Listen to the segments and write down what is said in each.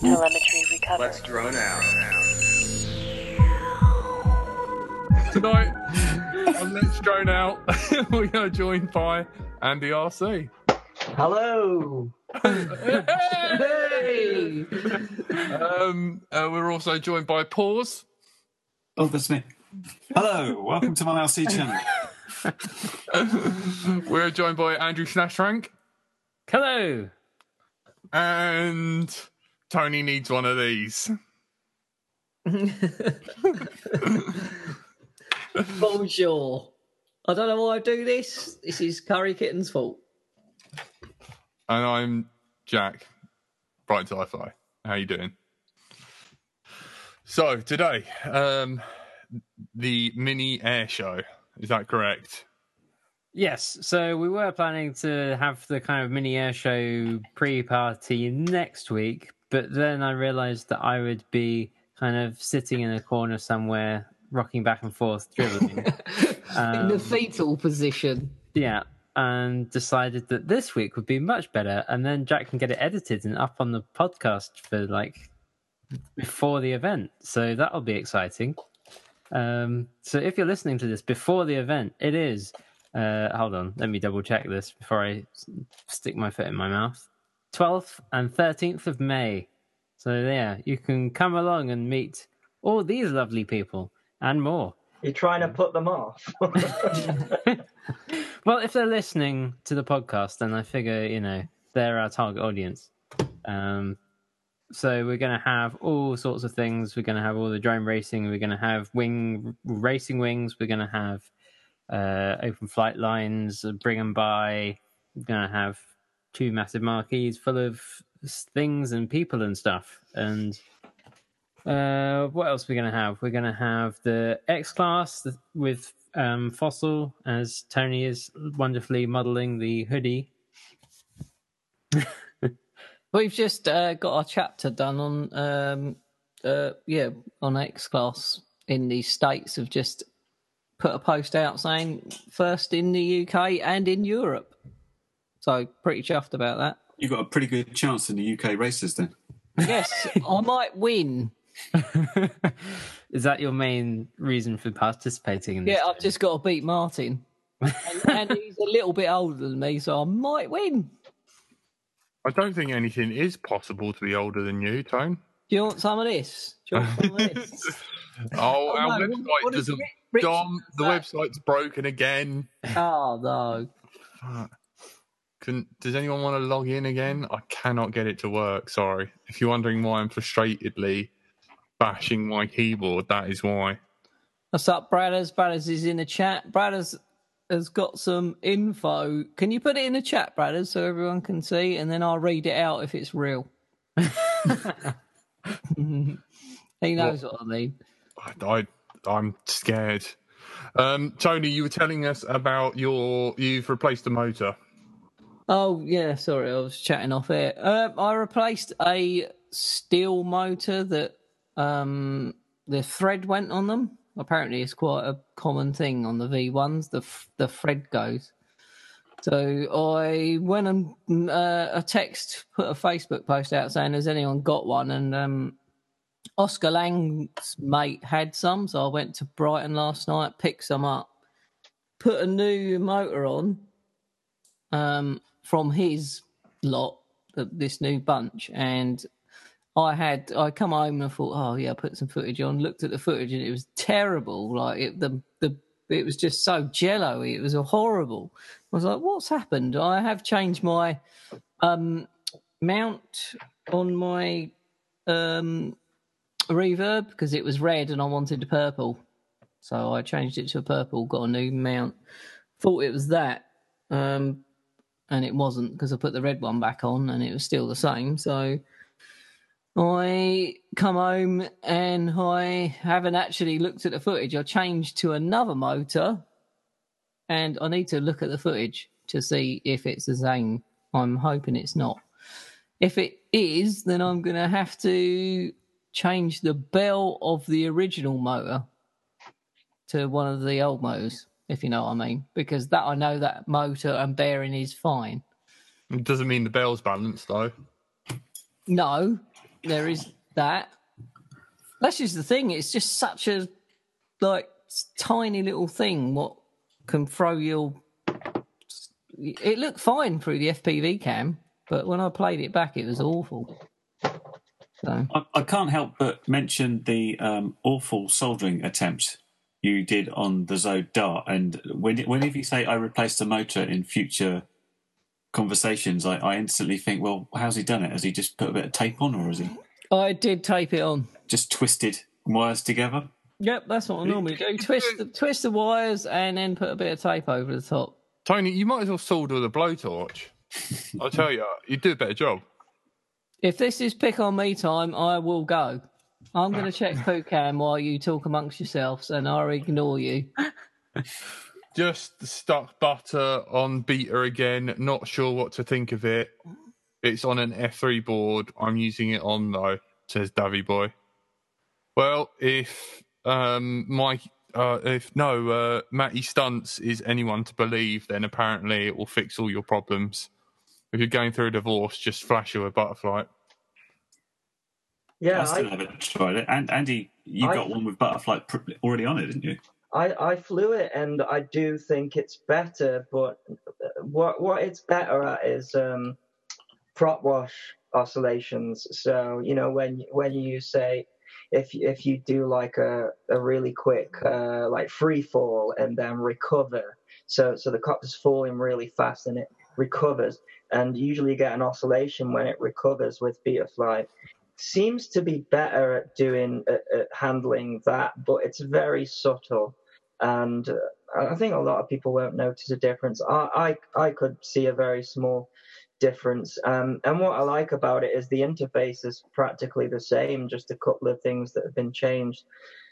Telemetry recovered. Let's drone out. Tonight on Let's Drone Out, we are joined by Andy RC. Hello. Hey! um, uh, we're also joined by Pause. Oh, that's me. Hello, welcome to my RC channel. we're joined by Andrew Snashrank. Hello. And Tony needs one of these. Bonjour. I don't know why I do this. This is Curry Kitten's fault. And I'm Jack, Bright Sci-Fi. How you doing? So today, um, the mini air show. Is that correct? Yes, so we were planning to have the kind of mini air show pre party next week, but then I realized that I would be kind of sitting in a corner somewhere, rocking back and forth, dribbling. In the fetal position. yeah, and decided that this week would be much better, and then Jack can get it edited and up on the podcast for like before the event. So that'll be exciting. Um, so if you're listening to this before the event, it is. Uh, hold on, let me double check this before I stick my foot in my mouth. 12th and 13th of May. So yeah, you can come along and meet all these lovely people and more. You're trying to put them off. Well, if they're listening to the podcast, then I figure you know they're our target audience. Um, so we're going to have all sorts of things. We're going to have all the drone racing. We're going to have wing racing wings. We're going to have uh, open flight lines. Bring them by. We're going to have two massive marquees full of things and people and stuff. And uh, what else are we going to have? We're going to have the X class with um, Fossil, as Tony is wonderfully modeling the hoodie. We've just uh, got our chapter done on, um, uh, yeah, on X Class in the States. Have just put a post out saying first in the UK and in Europe. So pretty chuffed about that. You've got a pretty good chance in the UK races then. Yes, I might win. Is that your main reason for participating in this? Yeah, I've just got to beat Martin. and, and he's a little bit older than me, so I might win. I don't think anything is possible to be older than you, Tone. Do you want some of this? Do you want some of this? Oh, Oh, our no, website what is doesn't. Rich- Rich- Dom, the website's broken again. Ah, oh no. Fuck. Can, does anyone want to log in again? I cannot get it to work. Sorry. If you're wondering why I'm frustratedly bashing my keyboard, that is why. What's up, Bradders? Bradders is in the chat. Bradders has got some info. Can you put it in the chat, Bradders, so everyone can see, and then I'll read it out if it's real. he knows what I mean. I, I I'm scared. Um, Tony, you were telling us about your you've replaced the motor. Oh yeah, sorry, I was chatting off air. Um, I replaced a steel motor that um, the thread went on them. Apparently, it's quite a common thing on the V ones. The the thread goes. So I went and mm, uh, a text put a Facebook post out saying, "Has anyone got one?" And um, Oscar Lang's mate had some, so I went to Brighton last night, picked some up, put a new motor on um, from his lot, this new bunch, and I had I come home and I thought, oh yeah, I put some footage on. Looked at the footage and it was terrible. Like it, the the it was just so jello-y. It was horrible. I was like, what's happened? I have changed my um, mount on my um, reverb because it was red and I wanted purple. So I changed it to a purple, got a new mount. Thought it was that. Um, and it wasn't because I put the red one back on and it was still the same. So I come home and I haven't actually looked at the footage. I changed to another motor and I need to look at the footage to see if it's the same. I'm hoping it's not. If it is, then I'm going to have to change the bell of the original motor to one of the old motors, if you know what I mean. Because that I know that motor and bearing is fine. It doesn't mean the bell's balanced though. No, there is that. That's just the thing. It's just such a like tiny little thing. What can throw your? It looked fine through the FPV cam, but when I played it back, it was awful. So I, I can't help but mention the um, awful soldering attempt you did on the Zode Dart. And when, whenever you say I replaced the motor in future conversations, I, I instantly think, well, how's he done it? Has he just put a bit of tape on, or has he I did tape it on. just twisted wires together? Yep, that's what I normally do. Twist the, twist the wires and then put a bit of tape over the top. Tony, you might as well solder the blowtorch. I'll tell you, you do a better job. If this is pick on me time, I will go. I'm going to check poo cam while you talk amongst yourselves, and I'll ignore you. Just stuck butter on beta again. Not sure what to think of it. It's on an F3 board. I'm using it on though, says Davy Boy. Well, if um Mike, uh, if no, uh, Matty Stunts is anyone to believe, then apparently it will fix all your problems. If you're going through a divorce, just flash her a ButterFlight. Yeah, I still I, haven't tried it. And Andy, you I- got one with ButterFlight already on it, didn't you? I, I flew it and I do think it's better, but what what it's better at is um, prop wash oscillations. So you know when when you say if if you do like a, a really quick uh, like free fall and then recover, so so the copter's falling really fast and it recovers, and usually you get an oscillation when it recovers with Betaflight. Seems to be better at doing at, at handling that, but it's very subtle and uh, I think a lot of people won't notice a difference. I I, I could see a very small difference, um, and what I like about it is the interface is practically the same, just a couple of things that have been changed.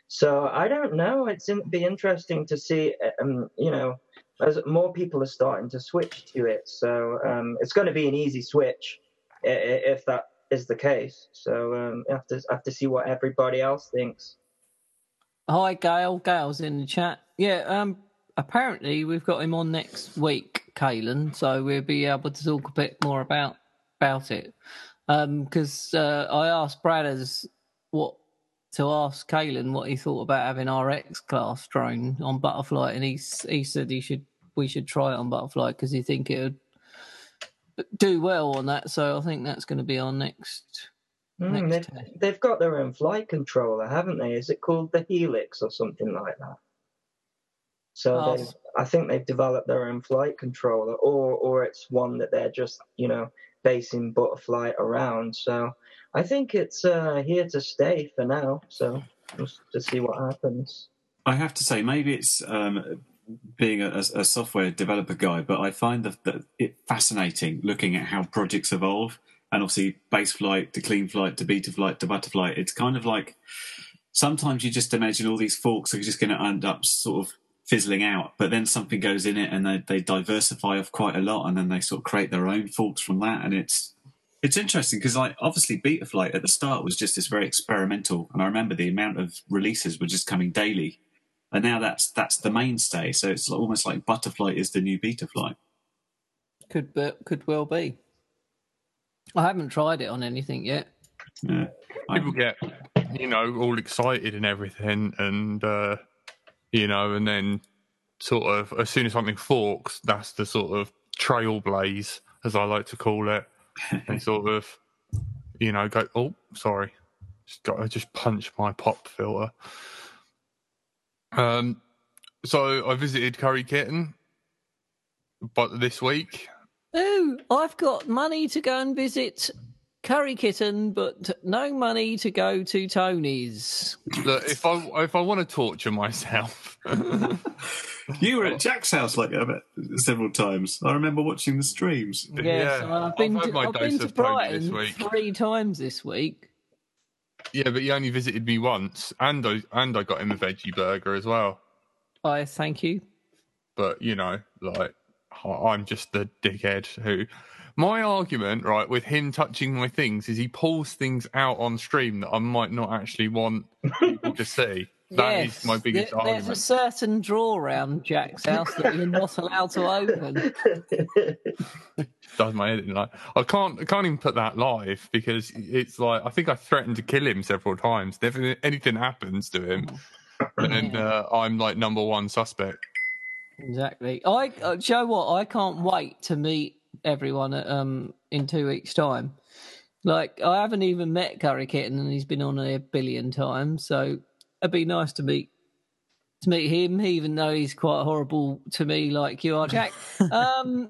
So I don't know. It's in, be interesting to see. Um, you know, as more people are starting to switch to it, so um, it's going to be an easy switch if that is the case. So um, I have to I have to see what everybody else thinks. Hi, Gail. Gail's in the chat. Yeah, um, apparently we've got him on next week, Kalyn, so we'll be able to talk a bit more about about it. Um, because uh, I asked Bradders what to ask Kalyn what he thought about having RX class drone on ButterFlight, and he he said he should we should try it on ButterFlight because he think it would do well on that. So I think that's going to be our next. Mm, Next they've, test. they've got their own flight controller, haven't they? Is it called the Helix or something like that? So Oh. they, I think they've developed their own flight controller, or or it's one that they're just you know basing ButterFlight around. So I think it's uh, here to stay for now. So just to see what happens. I have to say, maybe it's um, being a, a software developer guy, but I find that, that it fascinating looking at how projects evolve. And obviously, base flight to clean flight to beta flight to ButterFlight. It's kind of like sometimes you just imagine all these forks are just going to end up sort of fizzling out, but then something goes in it and they, they diversify off quite a lot, and then they sort of create their own forks from that. And it's it's interesting because like obviously beta flight at the start was just this very experimental, and I remember the amount of releases were just coming daily and now that's that's the mainstay. So it's almost like ButterFlight is the new Beta Flight. Could be, could well be. I haven't tried it on anything yet. Yeah. People get, you know, all excited and everything, and uh, you know, and then sort of as soon as something forks, that's the sort of trailblaze, as I like to call it. They sort of, you know, go, oh, sorry, just got I just punched my pop filter. Um, so I visited Curry Kitten, but this week, Oh, I've got money to go and visit Curry Kitten, but no money to go to Tony's. look, if I if I want to torture myself, You were at Jack's house like that several times. I remember watching the streams. Yes, Yeah, I've been, I've had to, my I've dose been to of Tony this Brighton week. three times this week. Yeah, but he only visited me once, and I and I got him a veggie burger as well. I thank you. but you know, like I'm just the dickhead who. My argument, right, with him touching my things is he pulls things out on stream that I might not actually want people to see. That is Yes, my biggest there- There's a certain drawer around Jack's house that you're not allowed to open. Does my in like I can't I can't even put that live because it's like I think I threatened to kill him several times. If anything happens to him, then uh, I'm like number one suspect. Exactly. I uh, do you know what? I can't wait to meet everyone at, um in two weeks' time. Like I haven't even met Curry Kitten, and he's been on a billion times. So it'd be nice to meet to meet him, even though he's quite horrible to me, like you are, Jack. Um,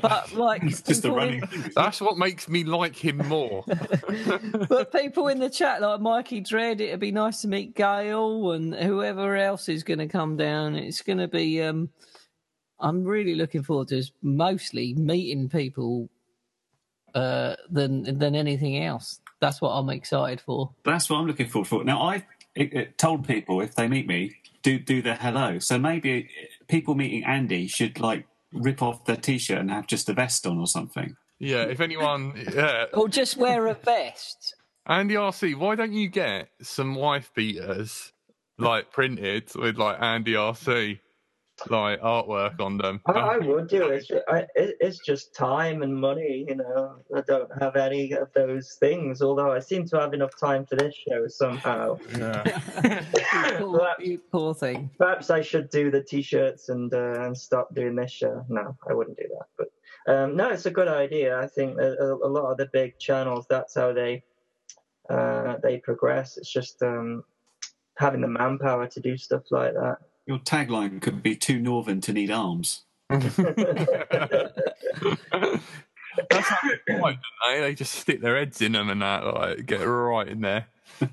but like It's just a people in- running thing. isn't it? That's what makes me like him more. but people in the chat like Mikey Dread, it'd be nice to meet Gail and whoever else is going to come down. It's going to be. um I'm really looking forward to mostly meeting people uh, than than anything else. That's what I'm excited for. That's what I'm looking forward for. Now, I've it, it told people if they meet me, do do the hello. So maybe people meeting Andy should like rip off their t-shirt and have just a vest on or something. yeah, if anyone, yeah, Or just wear a vest. Andy RC, why don't you get some wife beaters like printed with like Andy RC like artwork on them? I, I would do it. It's ju- I, it. It's just time and money, you know. I don't have any of those things, although I seem to have enough time for this show somehow. Yeah. you, poor, you poor thing. Perhaps I should do the t-shirts and uh, and stop doing this show. No, I wouldn't do that. But um, no, it's a good idea. I think a, a a lot of the big channels, that's how they uh, they progress. It's just um, having the manpower to do stuff like that. Your tagline could be "Too northern to need arms." That's how they fight, they? They just stick their heads in them and that, like, get right in there.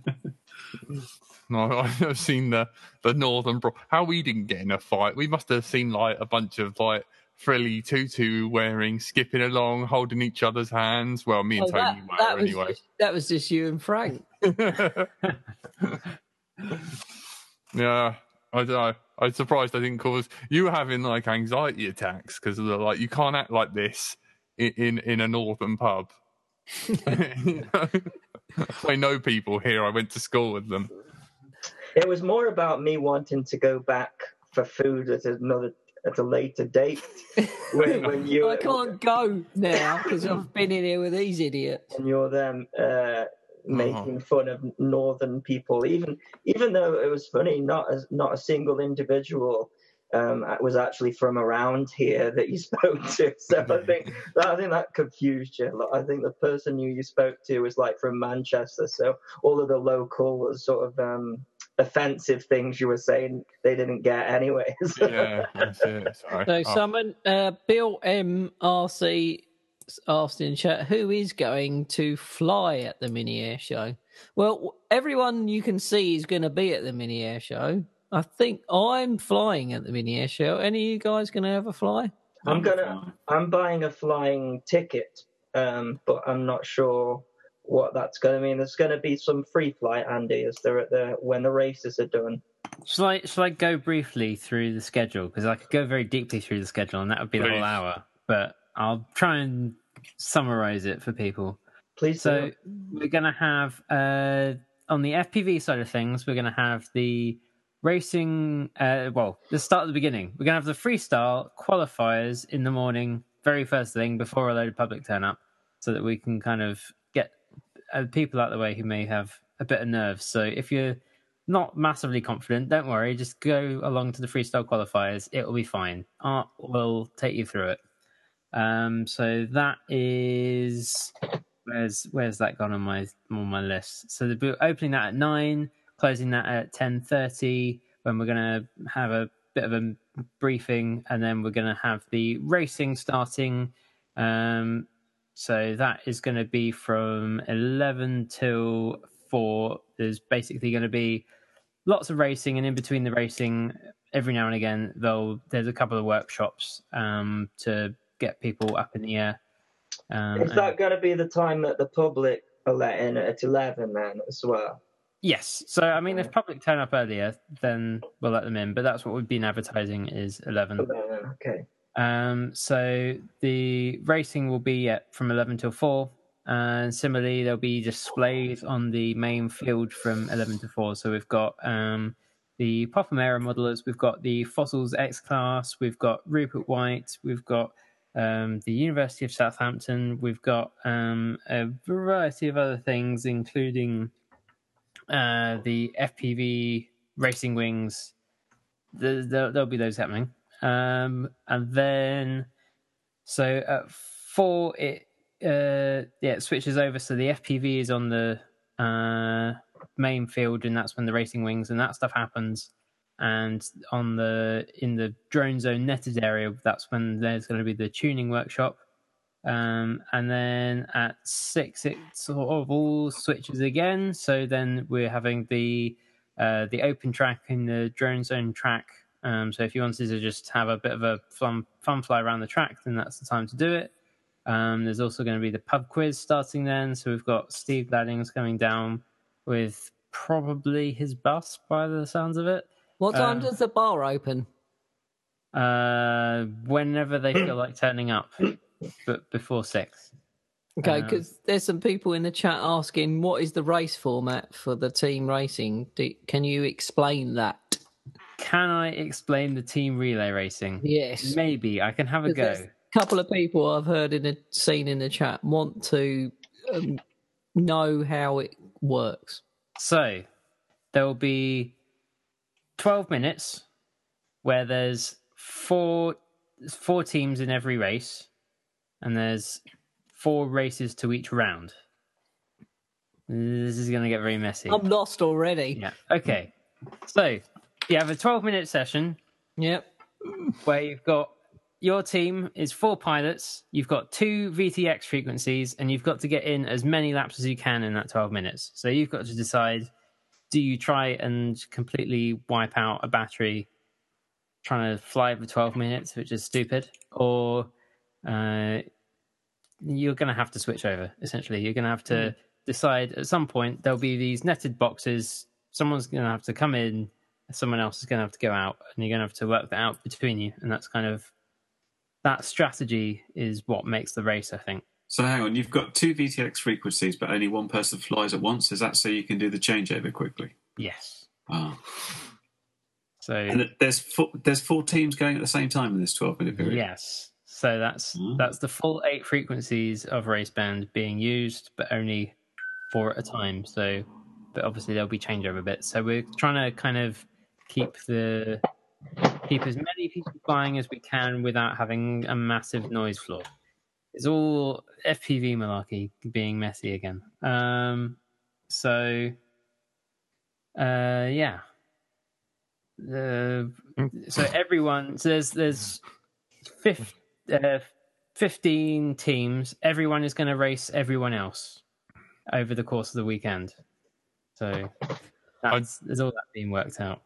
no, I've seen the the Northern Bro. How we didn't get in a fight? We must have seen like a bunch of like frilly tutu wearing, skipping along, holding each other's hands. Well, me and Oh, that, Tony were that was anyway. just, that was just you and Frank. yeah, I don't know. I'm surprised I didn't cause you having like anxiety attacks because of the like you can't act like this in in, in a northern pub. You know? I know people here. I went to school with them. It was more about me wanting to go back for food at another at a later date. when, when you I can't go now because I've been in here with these idiots. and you're them uh, making fun of northern people, even even though it was funny, not as not a single individual um, was actually from around here that you spoke to. So I think that I think that confused you. a. I think the person you you spoke to was like from Manchester, so all of the local sort of um, offensive things you were saying they didn't get anyways. Yeah, that's it. Sorry. So Oh, someone, uh, Bill MRC asked in chat, who is going to fly at the mini air show? Well, everyone you can see is going to be at the mini air show. I think I'm flying at the mini air show. Any of you guys going to ever fly? I'm gonna. I'm buying a flying ticket, um, but I'm not sure what that's going to mean. There's going to be some free flight, Andy, as there at the when the races are done. Shall I, shall I go briefly through the schedule? Because I could go very deeply through the schedule, and that would be the Please. whole hour. But I'll try and summarize it for people. Please. So do. we're going to have uh, on the FPV side of things, we're going to have the racing. Uh, well, let's start at the beginning. We're going to have the freestyle qualifiers in the morning, very first thing before a load of public turn up, so that we can kind of get uh, people out of the way who may have a bit of nerves. So if you're not massively confident, don't worry. Just go along to the freestyle qualifiers. It will be fine. Art will take you through it. Um, so that is where's where's that gone on my on my list? So the opening that at nine, closing that at ten thirty. When we're gonna have a bit of a briefing, and then we're gonna have the racing starting. Um, so that is going to be from eleven till four. There's basically going to be lots of racing, and in between the racing, every now and again, though, there's a couple of workshops um, to get people up in the air. Um, is and- that going to be the time that the public are let in at eleven then as well? Yes. So I mean, if public turn up earlier, then we'll let them in. But that's what we've been advertising is eleven. 11, okay. Um, so the racing will be at from eleven till four, and similarly there'll be displays on the main field from eleven to four. So we've got um, the Popomera modelers, we've got the Fossils X Class, we've got Rupert White, we've got um, the University of Southampton, we've got um, a variety of other things, including uh, the FPV Racing Wings. There, there, there'll be those happening. Um, and then, so at four, it uh, yeah, it switches over. So the FPV is on the uh, main field, and that's when the racing wings and that stuff happens. And on the in the drone zone netted area, that's when there's going to be the tuning workshop. Um, and then at six, it sort of all switches again. So then we're having the uh, the open track in the drone zone track. Um, so if you wanted to just have a bit of a fun, fun fly around the track, then that's the time to do it. Um, there's also going to be the pub quiz starting then. So we've got Steve Laddings coming down with probably his bus by the sounds of it. What time Uh, does the bar open? Uh, whenever they feel like turning up, but before six. Okay, um, because there's some people in the chat asking what is the race format for the team racing. Do, can you explain that? Can I explain the team relay racing? Yes. Maybe I can have a go. a couple of people I've heard in the seen in the chat want to um, know how it works. So there will be 12 minutes where there's four four teams in every race and there's four races to each round. This is going to get very messy. I'm lost already. Yeah. Okay. So you have a 12 minute session Yep. where you've got your team is four pilots, you've got two VTX frequencies, and you've got to get in as many laps as you can in that 12 minutes. So you've got to decide do you try and completely wipe out a battery trying to fly for 12 minutes, which is stupid, or uh, you're going to have to switch over, essentially. You're going to have to decide at some point there'll be these netted boxes. Someone's going to have to come in, someone else is going to have to go out, and you're going to have to work that out between you. And that's kind of that strategy is what makes the race, I think. So hang on, you've got two VTX frequencies, but only one person flies at once. Is that so you can do the changeover quickly? Yes. Ah. So And there's four, there's four teams going at the same time in this 12 minute period. yes. So that's Mm. that's the full eight frequencies of race band being used, but only four at a time. So, but obviously there'll be changeover bits. So we're trying to kind of keep the keep as many people flying as we can without having a massive noise floor. It's all FPV malarkey being messy again. Um, so, uh, yeah. Uh, so everyone, so there's there's uh, fifteen teams. Everyone is going to race everyone else over the course of the weekend. So that's there's all that being worked out.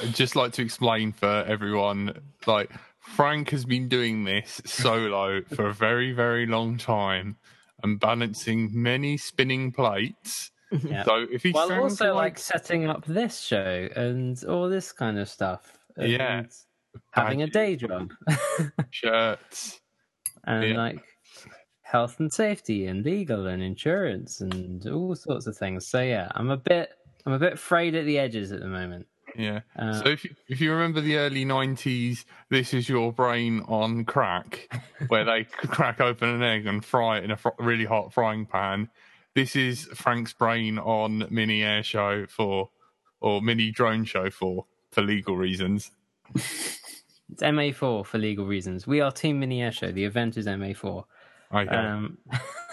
I'd just like to explain for everyone like Frank has been doing this solo for a very, very long time and balancing many spinning plates. Yeah. So if he While also like, like setting up this show and all this kind of stuff. Yeah. Having a day job shirts, and Yeah. like health and safety and legal and insurance and all sorts of things. So yeah, I'm a bit I'm a bit frayed at the edges at the moment. Yeah. Uh, so if you, if you remember the early '90s, this is your brain on crack, where they crack open an egg and fry it in a fr- really hot frying pan. This is Frank's brain on mini air show for, or mini drone show for, for legal reasons. It's MA4 for legal reasons. We are Team Mini Air Show. The event is MA4. Okay. Um,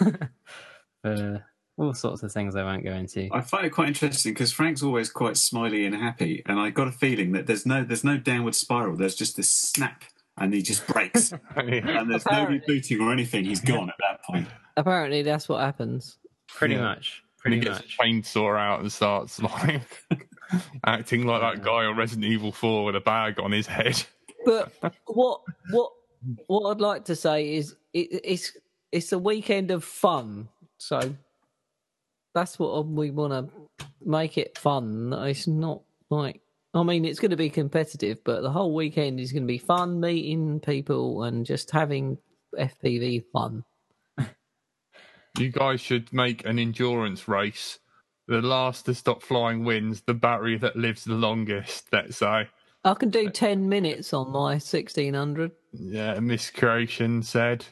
for all sorts of things I won't go into. I find it quite interesting because Frank's always quite smiley and happy, and I got a feeling that there's no there's no downward spiral. There's just this snap, and he just breaks, Yeah. and there's no rebooting or anything. He's gone at that point. Apparently, that's what happens. Pretty Yeah. much. And he Pretty gets much. a chainsaw out and starts like acting like that guy on Resident Evil 4 with a bag on his head. But what what what I'd like to say is it, it's it's a weekend of fun. So that's what we want to make it fun. It's not like I mean it's going to be competitive, but the whole weekend is going to be fun, meeting people and just having FPV fun. You guys should make an endurance race The last to stop flying wins. The battery that lives the longest. Let's say. I can do 10 minutes on my 1600. Yeah, Miss Creation said.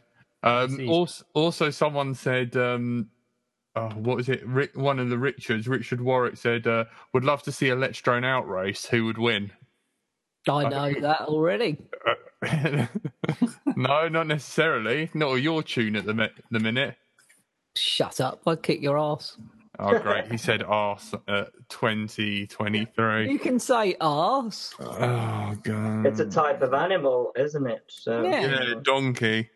Um, also, also, someone said, um, oh, what was it? Rick, one of the Richards, Richard Warwick said, uh, would love to see a Let's Drone Out race. Who would win? I know that already. no, not necessarily. Not your tune at the, mi- the minute. Shut up. I'd kick your ass. Oh, great. He said ass at 2023. You can say ass. Oh, God. It's a type of animal, isn't it? So Yeah. Yeah, donkey.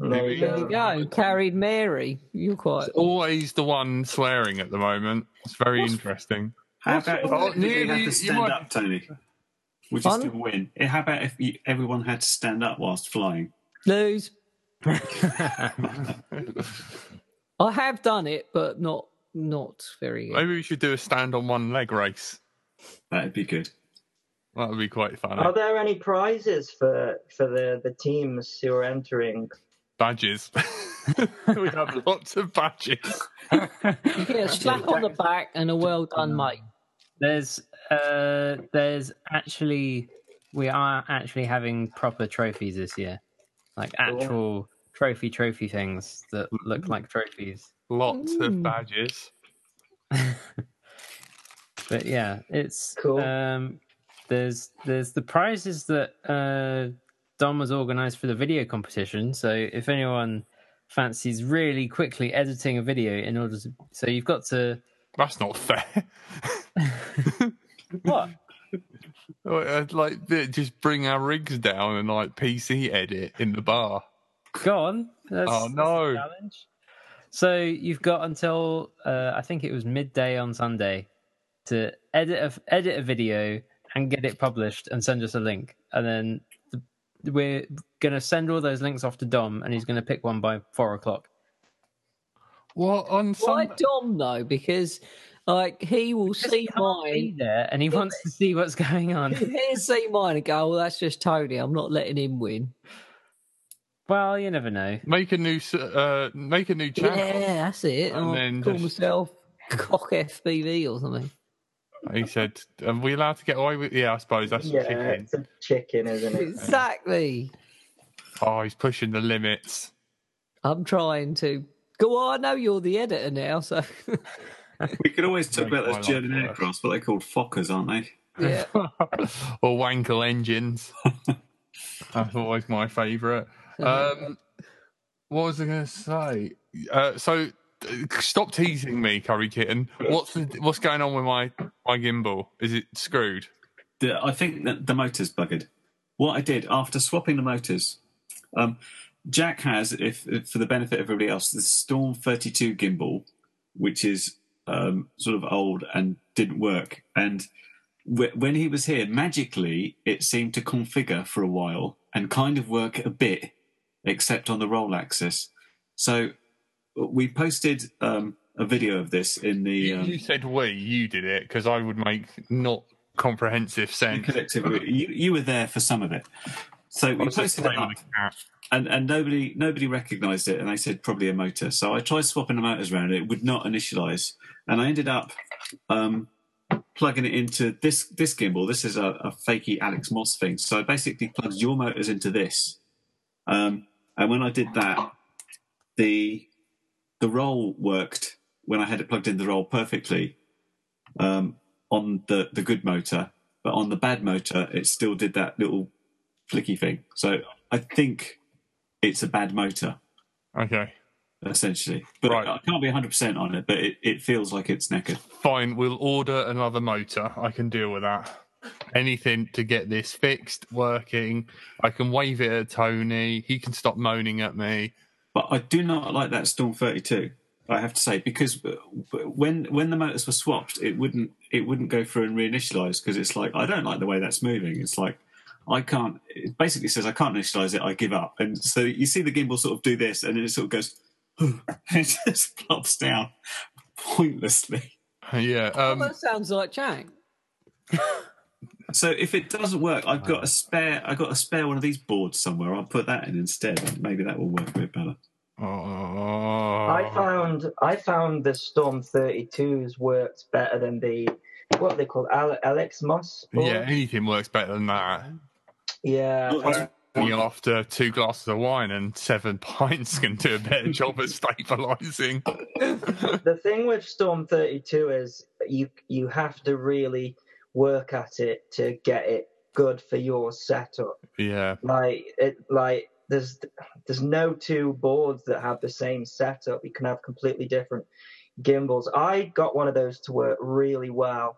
There you There you go. go. Carried Mary. You're quite. Always the one swearing at the moment. It's very What's- interesting. How about if Oh, everybody nearly- had to stand might- up, Tony? Would you Pardon? still win? Eh, How about if you, everyone had to stand up whilst flying? Lose. I have done it, but not not very good. Maybe we should do a stand on one leg race. That'd be good. That would be quite fun. Are there any prizes for for the the teams who are entering? Badges. we have lots of badges. Yeah, slap on the back and a well done, mate. There's uh there's actually we are actually having proper trophies this year. Like actual trophy trophy things that look like trophies. Lots Ooh. of badges. But yeah, it's Cool. um there's there's the prizes that uh Dom was organized for the video competition. So if anyone fancies really quickly editing a video in order to so you've got to That's not fair. what? Uh, like just bring our rigs down and like PC edit in the bar. Go on. That's, Oh, no. challenge. So you've got until uh, I think it was midday on Sunday to edit a edit a video and get it published and send us a link, and then the, we're gonna send all those links off to Dom, and he's gonna pick one by four o'clock. What on Why Sunday? Dom though? Because like he will Just see can't mine. there, and he wants to see what's going on. He'll see mine and go, "Well, that's just Tony. I'm not letting him win." Well, you never know. Make a new uh, make a new channel. Yeah, that's it. And I'll then call just- myself Cock FPV or something. He said, "Are we allowed to get away with?" Yeah, I suppose that's Yeah, chicken. it's a chicken, isn't it? Exactly. Oh, he's pushing the limits. I'm trying to. Go on, I know you're the editor now, so We could always talk about those German life worse. aircrafts, but they're called Fokkers, aren't they? yeah. or Wankel engines. That's always my favourite. Um, what was I going to say? Uh, so, stop teasing me, Curry Kitten. What's the, what's going on with my my gimbal? Is it screwed? The, I think that the motor's buggered. What I did after swapping the motors, um, Jack has, if, if for the benefit of everybody else, the Storm 32 gimbal, which is um, sort of old and didn't work. And w- when he was here, magically it seemed to configure for a while and kind of work a bit, except on the roll axis. So we posted um, a video of this in the. You, Um, you said we, you did it because I would make not comprehensive sense. collective. You, you were there for some of it. So we posted it up, with a cat. and, and nobody nobody recognised it, and they said probably a motor. So I tried swapping the motors around. It would not initialise, and I ended up um, plugging it into this this gimbal. This is a, a fakey AlexMos thing. So I basically plugged your motors into this, um, and when I did that, the the roll worked when I had it plugged in the roll perfectly um, on the the good motor, but on the bad motor, it still did that little flicky thing. So I think it's a bad motor Okay, essentially, but Right. I can't be 100 percent on it. But it, it feels like it's knackered. fine. We'll order another motor. I can deal with that. Anything to get this fixed, working. I can wave it at Tony. He can stop moaning at me. But I do not like that Storm 32. I have to say because uh, when when the motors were swapped, it wouldn't it wouldn't go through and reinitialize because it's like I don't like the way that's moving. It's like I can't. It basically says I can't initialize it. I give up. And so you see the gimbal sort of do this, and then it sort of goes. and it just plops down pointlessly. Yeah. Well, Um, that sounds like Jack. So if it doesn't work, I've got a spare. I've got a spare one of these boards somewhere. I'll put that in instead. Maybe that will work a bit better. Oh. I found I found the Storm 32s worked better than the what are they called Ale- AlexMos. board? Yeah, anything works better than that. yeah. Well, You know, after two glasses of wine and seven pints can do a better job at stabilizing. the thing with Storm 32 is you you have to really work at it to get it good for your setup. Yeah. Like it like there's there's no two boards that have the same setup. You can have completely different gimbals. I got one of those to work really well.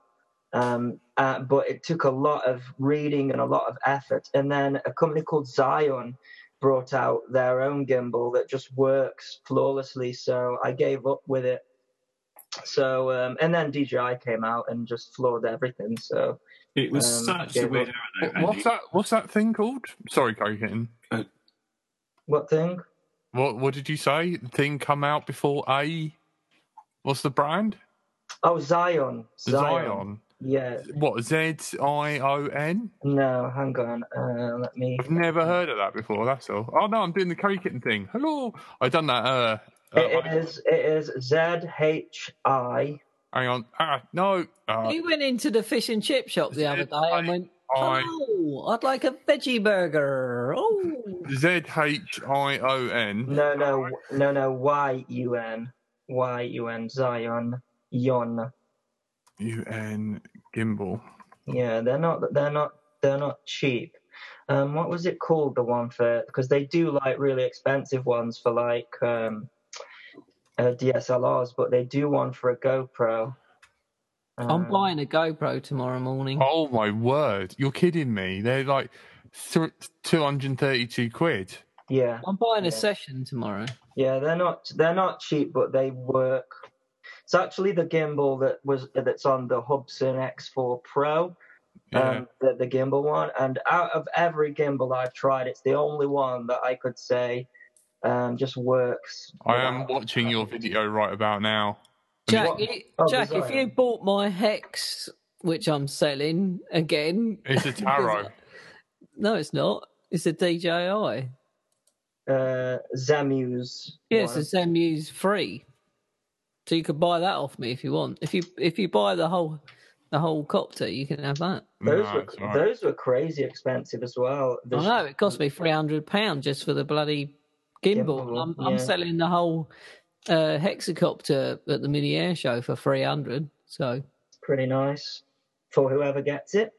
Um, uh, but it took a lot of reading and a lot of effort. And then a company called Zion brought out their own gimbal that just works flawlessly. So I gave up with it. So um, and then DJI came out and just floored everything. So It was Um, such a weird but- error, though. What's that? What's that thing called? Sorry, Cocaine. what thing? What What did you say? Thing come out before A? What's the brand? Oh, Zion. Zion. Yeah. What Z I O N? No, hang on. Uh, let me. I've never heard of that before. That's all. Oh no, I'm doing the curry kitten thing. Hello, I done that. Uh, uh It is. It is Z H I. hang on. Ah, no. Uh, He went into the fish and chip shop the other day and went, I "Oh, I'd like a veggie burger." Oh, Z H I O N. No, no, no, no. Y U N. Y U N. Zion. Yon. U N gimbal. Yeah, they're not. They're not. They're not cheap. Um, what was it called? The one for because they do like really expensive ones for like um, uh, DSLRs, but they do one for a GoPro. I'm Um, buying a GoPro tomorrow morning. Oh my word! You're kidding me. They're like th- 232 quid. Yeah, I'm buying a session tomorrow. yeah. They're not. They're not cheap, but they work. It's actually the gimbal that was that's on the Hubsan X4 Pro. Yeah. um, the, the gimbal one. And out of every gimbal I've tried, it's the only one that I could say um, just works. I am watching your video right about now. Jack, you- oh, Jack, if you bought my hex, which I'm selling again, It's a tarot. no, it's not. It's a DJI. Uh, Zenmuse. Yes, one. it's MU's free, so you could buy that off me if you want. If you if you buy the whole the whole copter, you can have that. Those, No, were, it's all right. those were crazy expensive as well. The- I know it cost me three hundred pounds just for the bloody gimbal. Gimbal, I'm, I'm selling the whole uh, hexacopter at the mini air show for three hundred. So Pretty nice for whoever gets it.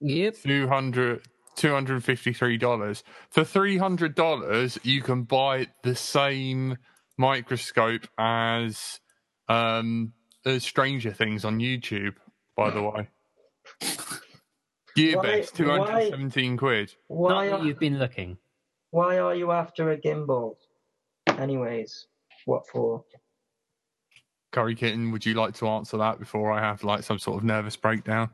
yep, 200 $253. For $300, you can buy the same microscope as um, as Stranger Things on YouTube, by the way. Gearbest, Why- why- 217 quid. Why Not that are, you've been looking. Why are you after a gimbal? Anyways, what for? Curry Kitten, would you like to answer that before I have like some sort of nervous breakdown?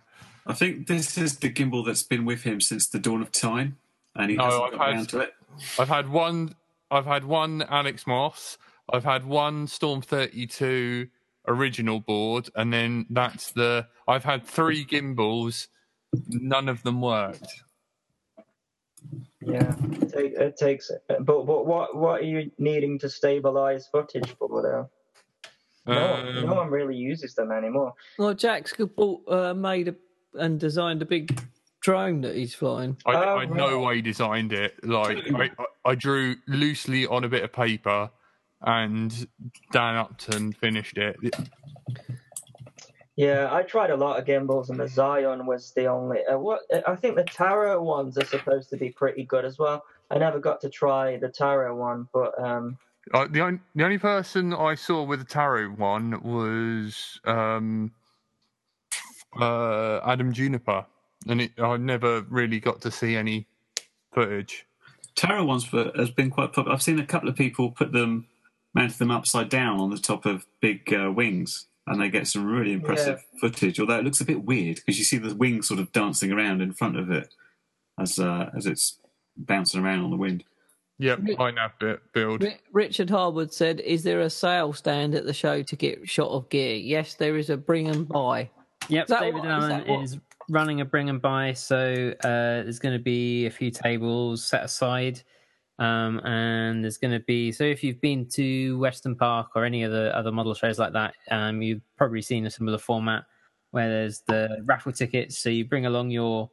I think this is the gimbal that's been with him since the dawn of time, and he No, hasn't I've got had- around to it. I've had one. I've had one AlexMos. I've had one Storm Thirty Two original board, and then that's the. I've had three gimbals. None of them worked. Yeah, it, take, it takes. But but what what are you needing to stabilize footage for though? No, Um, no one really uses them anymore. well, Jack's good bought uh, made a, and designed a big drone that he's flying. I, Oh, I know I designed it. Like I, I drew loosely on a bit of paper, and Dan Upton finished it. Yeah, I tried a lot of gimbals, and the Zion was the only. Uh, what I think the Tarot ones are supposed to be pretty good as well. I never got to try the Tarot one, but um, Uh, the only the only person I saw with the tarot one was um, uh, Adam Juniper, and it, I never really got to see any footage. Tarot ones were, has been quite popular. I've seen a couple of people put them, mount them upside down on the top of big uh, wings, and they get some really impressive footage. Although it looks a bit weird because you see the wings sort of dancing around in front of it as uh, as it's bouncing around on the wind. Yep, I nav bit build. Richard Harwood said, "Is there a sale stand at the show to get shot of gear?" Yes, there is a bring and buy. Yep, Is David Allen is, what- is running a bring and buy, so uh, there's going to be a few tables set aside. Um, and there's going to be so if you've been to Weston Park or any other other model shows like that, um, you've probably seen a similar format where there's the raffle tickets. So you bring along your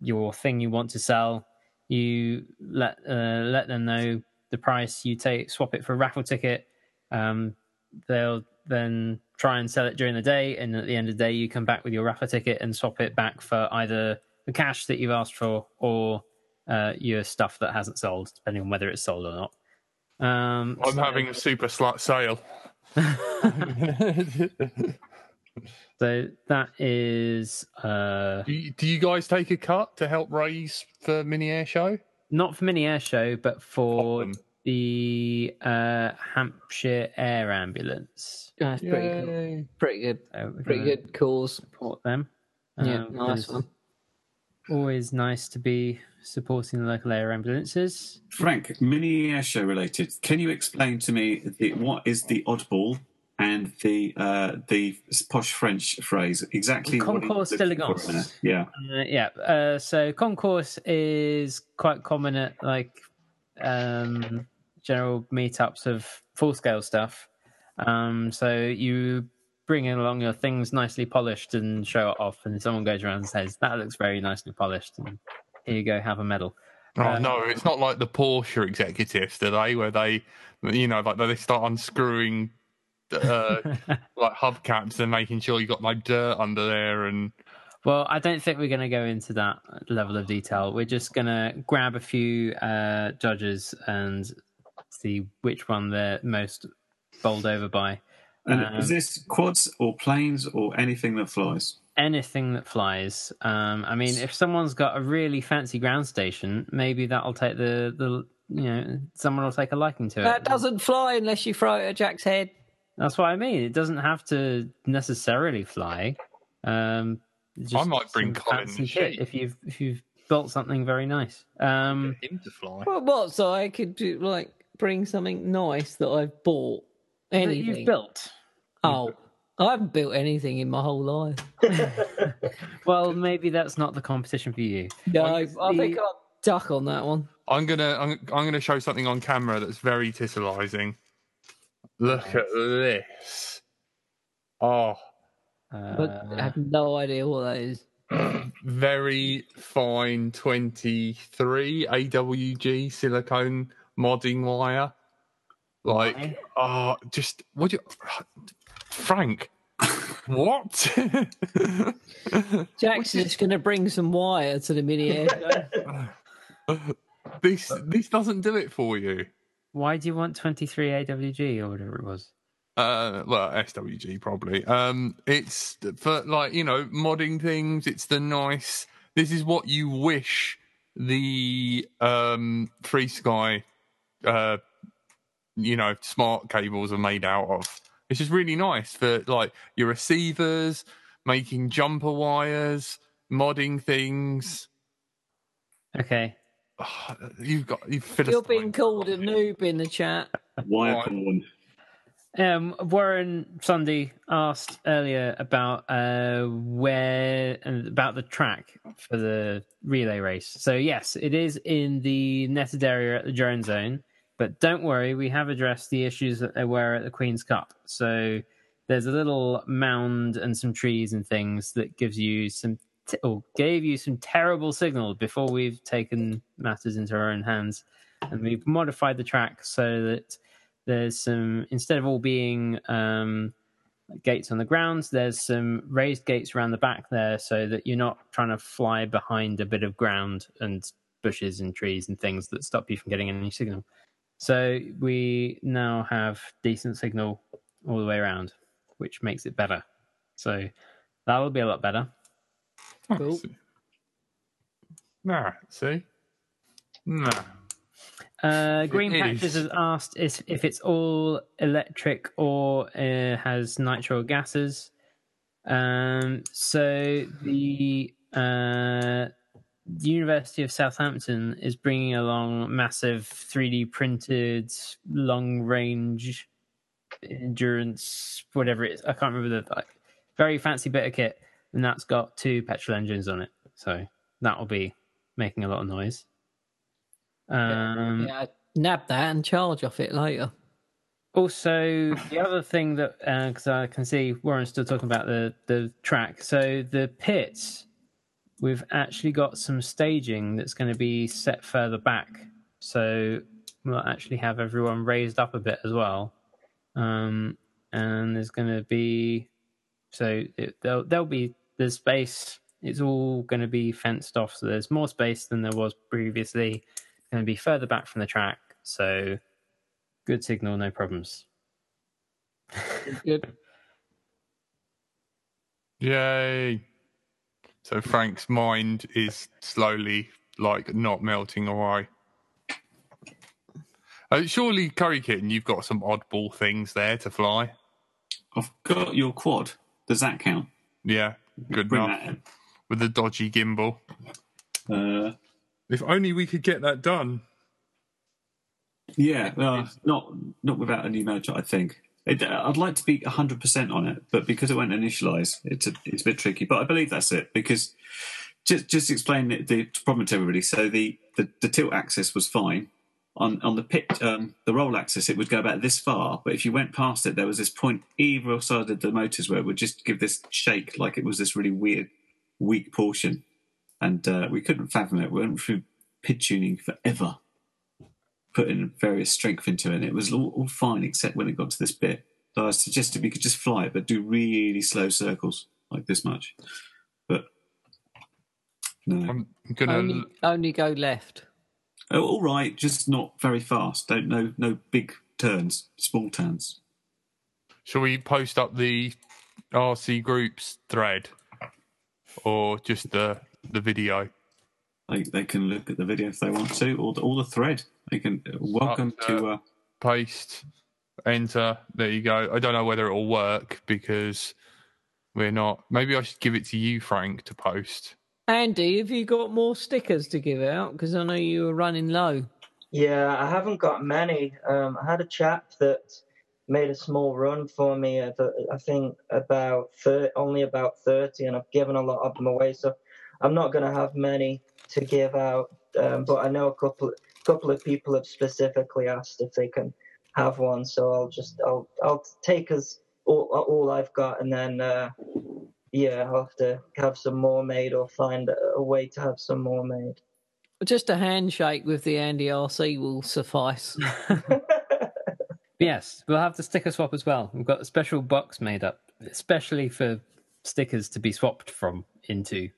your thing you want to sell. You let uh, let them know the price. You take swap it for a raffle ticket. Um, they'll then try and sell it during the day, and at the end of the day, you come back with your raffle ticket and swap it back for either the cash that you've asked for or uh, your stuff that hasn't sold, depending on whether it's sold or not. Um, I'm so- having a super slut sale. So that is uh, do, you, do you guys take a cut to help raise for mini air show? not for mini air show, but for Awesome. the uh, Hampshire Air Ambulance. That's pretty cool. Yay. Pretty good. So Pretty good cause. Support them. Yeah, Um, nice one. Always nice to be supporting the local air ambulances. Frank, mini air show related. Can you explain to me the, what is the oddball and the uh, the posh French phrase exactly? what Concours he's looking d'élégance. Yeah. Uh, yeah. Uh, so concourse is quite common at like um, general meetups of full scale stuff. Um, so you bring along your things nicely polished and show it off, and someone goes around and says, "That looks very nicely polished," and here you go, have a medal. Oh Uh, no, it's not like the Porsche executives, do they? Where they, you know, like they start unscrewing uh, like hubcaps and making sure you got no dirt under there, and Well, I don't think we're going to go into that level of detail. We're just going to grab a few uh, judges and see which one they're most bowled over by. And Um, is this quads or planes or anything that flies? Anything that flies. Um, I mean, if someone's got a really fancy ground station, maybe that'll take the, the you know, someone will take a liking to it. That doesn't fly unless you throw it at Jack's head. That's what I mean. It doesn't have to necessarily fly. Um, just might bring some Colin fancy the kit sheep. if you've if you've built something very nice. Um, him to fly. Well, what? So I could do, like bring something nice that I've bought. that Anything. you've built. Oh, I haven't built anything in my whole life. Well, maybe that's not the competition for you. No, Well, I the- think I'll duck on that one. I'm gonna I'm, I'm gonna show something on camera that's very titillizing. Look at this. Oh, But I have no idea what that is. very fine 23 AWG silicone modding wire. Like, Why? oh, just would you, Frank? what? Jack's just going to bring some wire to the mini air this this doesn't do it for you. why do you want 23 AWG or whatever it was? Uh, well, SWG probably. Um, it's for like you know modding things. It's the nice. This is what you wish the um FrSky, uh, you know, smart cables are made out of. It's just really nice for like your receivers, making jumper wires, modding things. Okay. Oh, you've got you've You're being called a noob in the chat. Wire Right. corn. Um, Warren Sunday asked earlier about uh, where and about the track for the relay race. So yes, it is in the netted area at the drone zone, but don't worry, we have addressed the issues that there were at the Queen's Cup. So there's a little mound and some trees and things that gives you some t- or gave you some terrible signal before we've taken matters into our own hands, and we've modified the track so that there's some instead of all being um, gates on the ground, there's some raised gates around the back there, so that you're not trying to fly behind a bit of ground and bushes and trees and things that stop you from getting any signal. So we now have decent signal all the way around, which makes it better. So that'll be a lot better. Cool. Nah, see, nah. Uh, Green It Patches is. has asked if, if it's all electric or uh, has nitro gases. Um, so the uh, the University of Southampton is bringing along massive 3D printed long range endurance, whatever it is. I can't remember the like, very fancy bit of kit, and that's got two petrol engines on it. So that will be making a lot of noise. Um, yeah, nab that and charge off it later. Also, the other thing that because I can see Warren's still talking about the the track. So the pits, we've actually got some staging that's going to be set further back. So we'll actually have everyone raised up a bit as well. Um, and there's going to be so it, there'll, there'll be the space. It's all going to be fenced off, so there's more space than there was previously. Going to be further back from the track, so good signal, no problems. Good. Yay! So Frank's mind is slowly like not melting away. Uh, surely, Curry Kitten, you've got some oddball things there to fly. I've got your quad. Does that count? Yeah, good Bring enough. that in. With the dodgy gimbal. Uh, If only we could get that done. yeah, uh, not not without a new motor. I think it, I'd like to be hundred percent on it, but because it won't initialize, it's a it's a bit tricky. But I believe that's it because just just explain the, the problem to everybody. So the, the the tilt axis was fine. On on the pit um, the roll axis, it would go about this far, but if you went past it, there was this point either side of the motors where it would just give this shake, like it was this really weird, weak portion, and uh, we couldn't fathom it. We went through pit tuning forever, putting various strength into it, and it was all, all fine except when it got to this bit. So I suggested we could just fly it, but do really slow circles like this much. But no, I'm gonna. Only, only go left. oh, all right, just not very fast. Don't no no big turns, small turns. Shall we post up the RC groups thread, or just the the video? They they can look at the video if they want to, or the, or the thread. They can welcome Up, to. Uh, Paste, enter. There you go. I don't know whether it will work because we're not. Maybe I should give it to you, Frank, to post. Andy, have you got more stickers to give out? Because I know you were running low. Yeah, I haven't got many. Um, I had a chap that made a small run for me. Of, uh, I think about 30, only about thirty, and I've given a lot of them away. So I'm not going to have many to give out. Um, but I know a couple couple of people have specifically asked if they can have one. So I'll just I'll I'll take as all all I've got, and then uh, yeah, I'll have to have some more made or find a, a way to have some more made. Just a handshake with the Andy RC will suffice. Yes, we'll have the sticker swap as well. We've got a special box made up, especially for stickers to be swapped from into.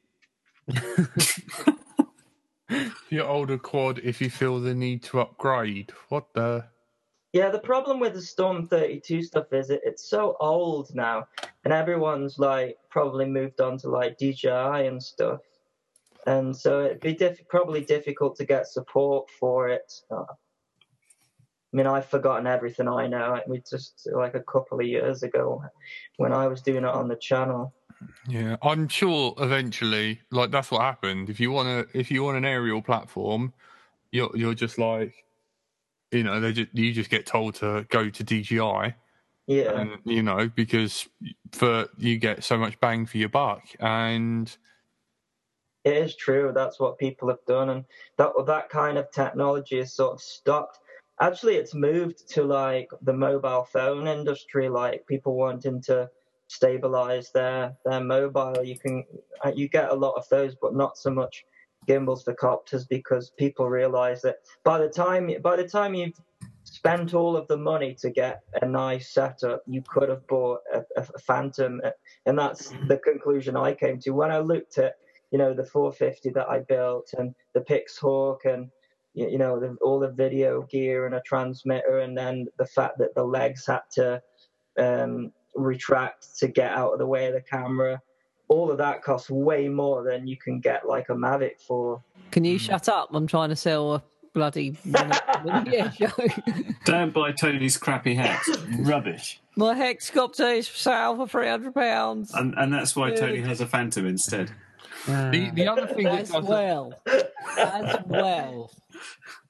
Your older quad, if you feel the need to upgrade. What the? Yeah, the problem with the STorM32 stuff is it, it's so old now, and everyone's like probably moved on to like DJI and stuff, and so it'd be diff- probably difficult to get support for it. Uh, I mean, I've forgotten everything I know. We just like a couple of years ago when I was doing it on the channel. Yeah, I'm sure eventually, like that's what happened. If you want to, if you want an aerial platform, you're you're just like, you know, they just you just get told to go to DJI, Yeah, and you know because for you get so much bang for your buck, and It is true. That's what people have done, and that that kind of technology is sort of stopped. Actually, it's moved to like the mobile phone industry, like people wanting to stabilize their their mobile. You can uh, you get a lot of those, but not so much gimbals for copters because people realize that by the time by the time you've spent all of the money to get a nice setup, you could have bought a, a Phantom, and that's the conclusion I came to. When I looked at you know the 450 that I built and the Pixhawk and you you know the, all the video gear and a transmitter, and then the fact that the legs had to um, retract to get out of the way of the camera. All of that costs way more than you can get like a Mavic for. Can you hmm. shut up? I'm trying to sell a bloody yeah show. Don't buy Tony's crappy hat. Rubbish. My hexcopter is for sale for three hundred pounds. And and that's why Tony has a Phantom instead. the the other thing that As doesn't, well, as well.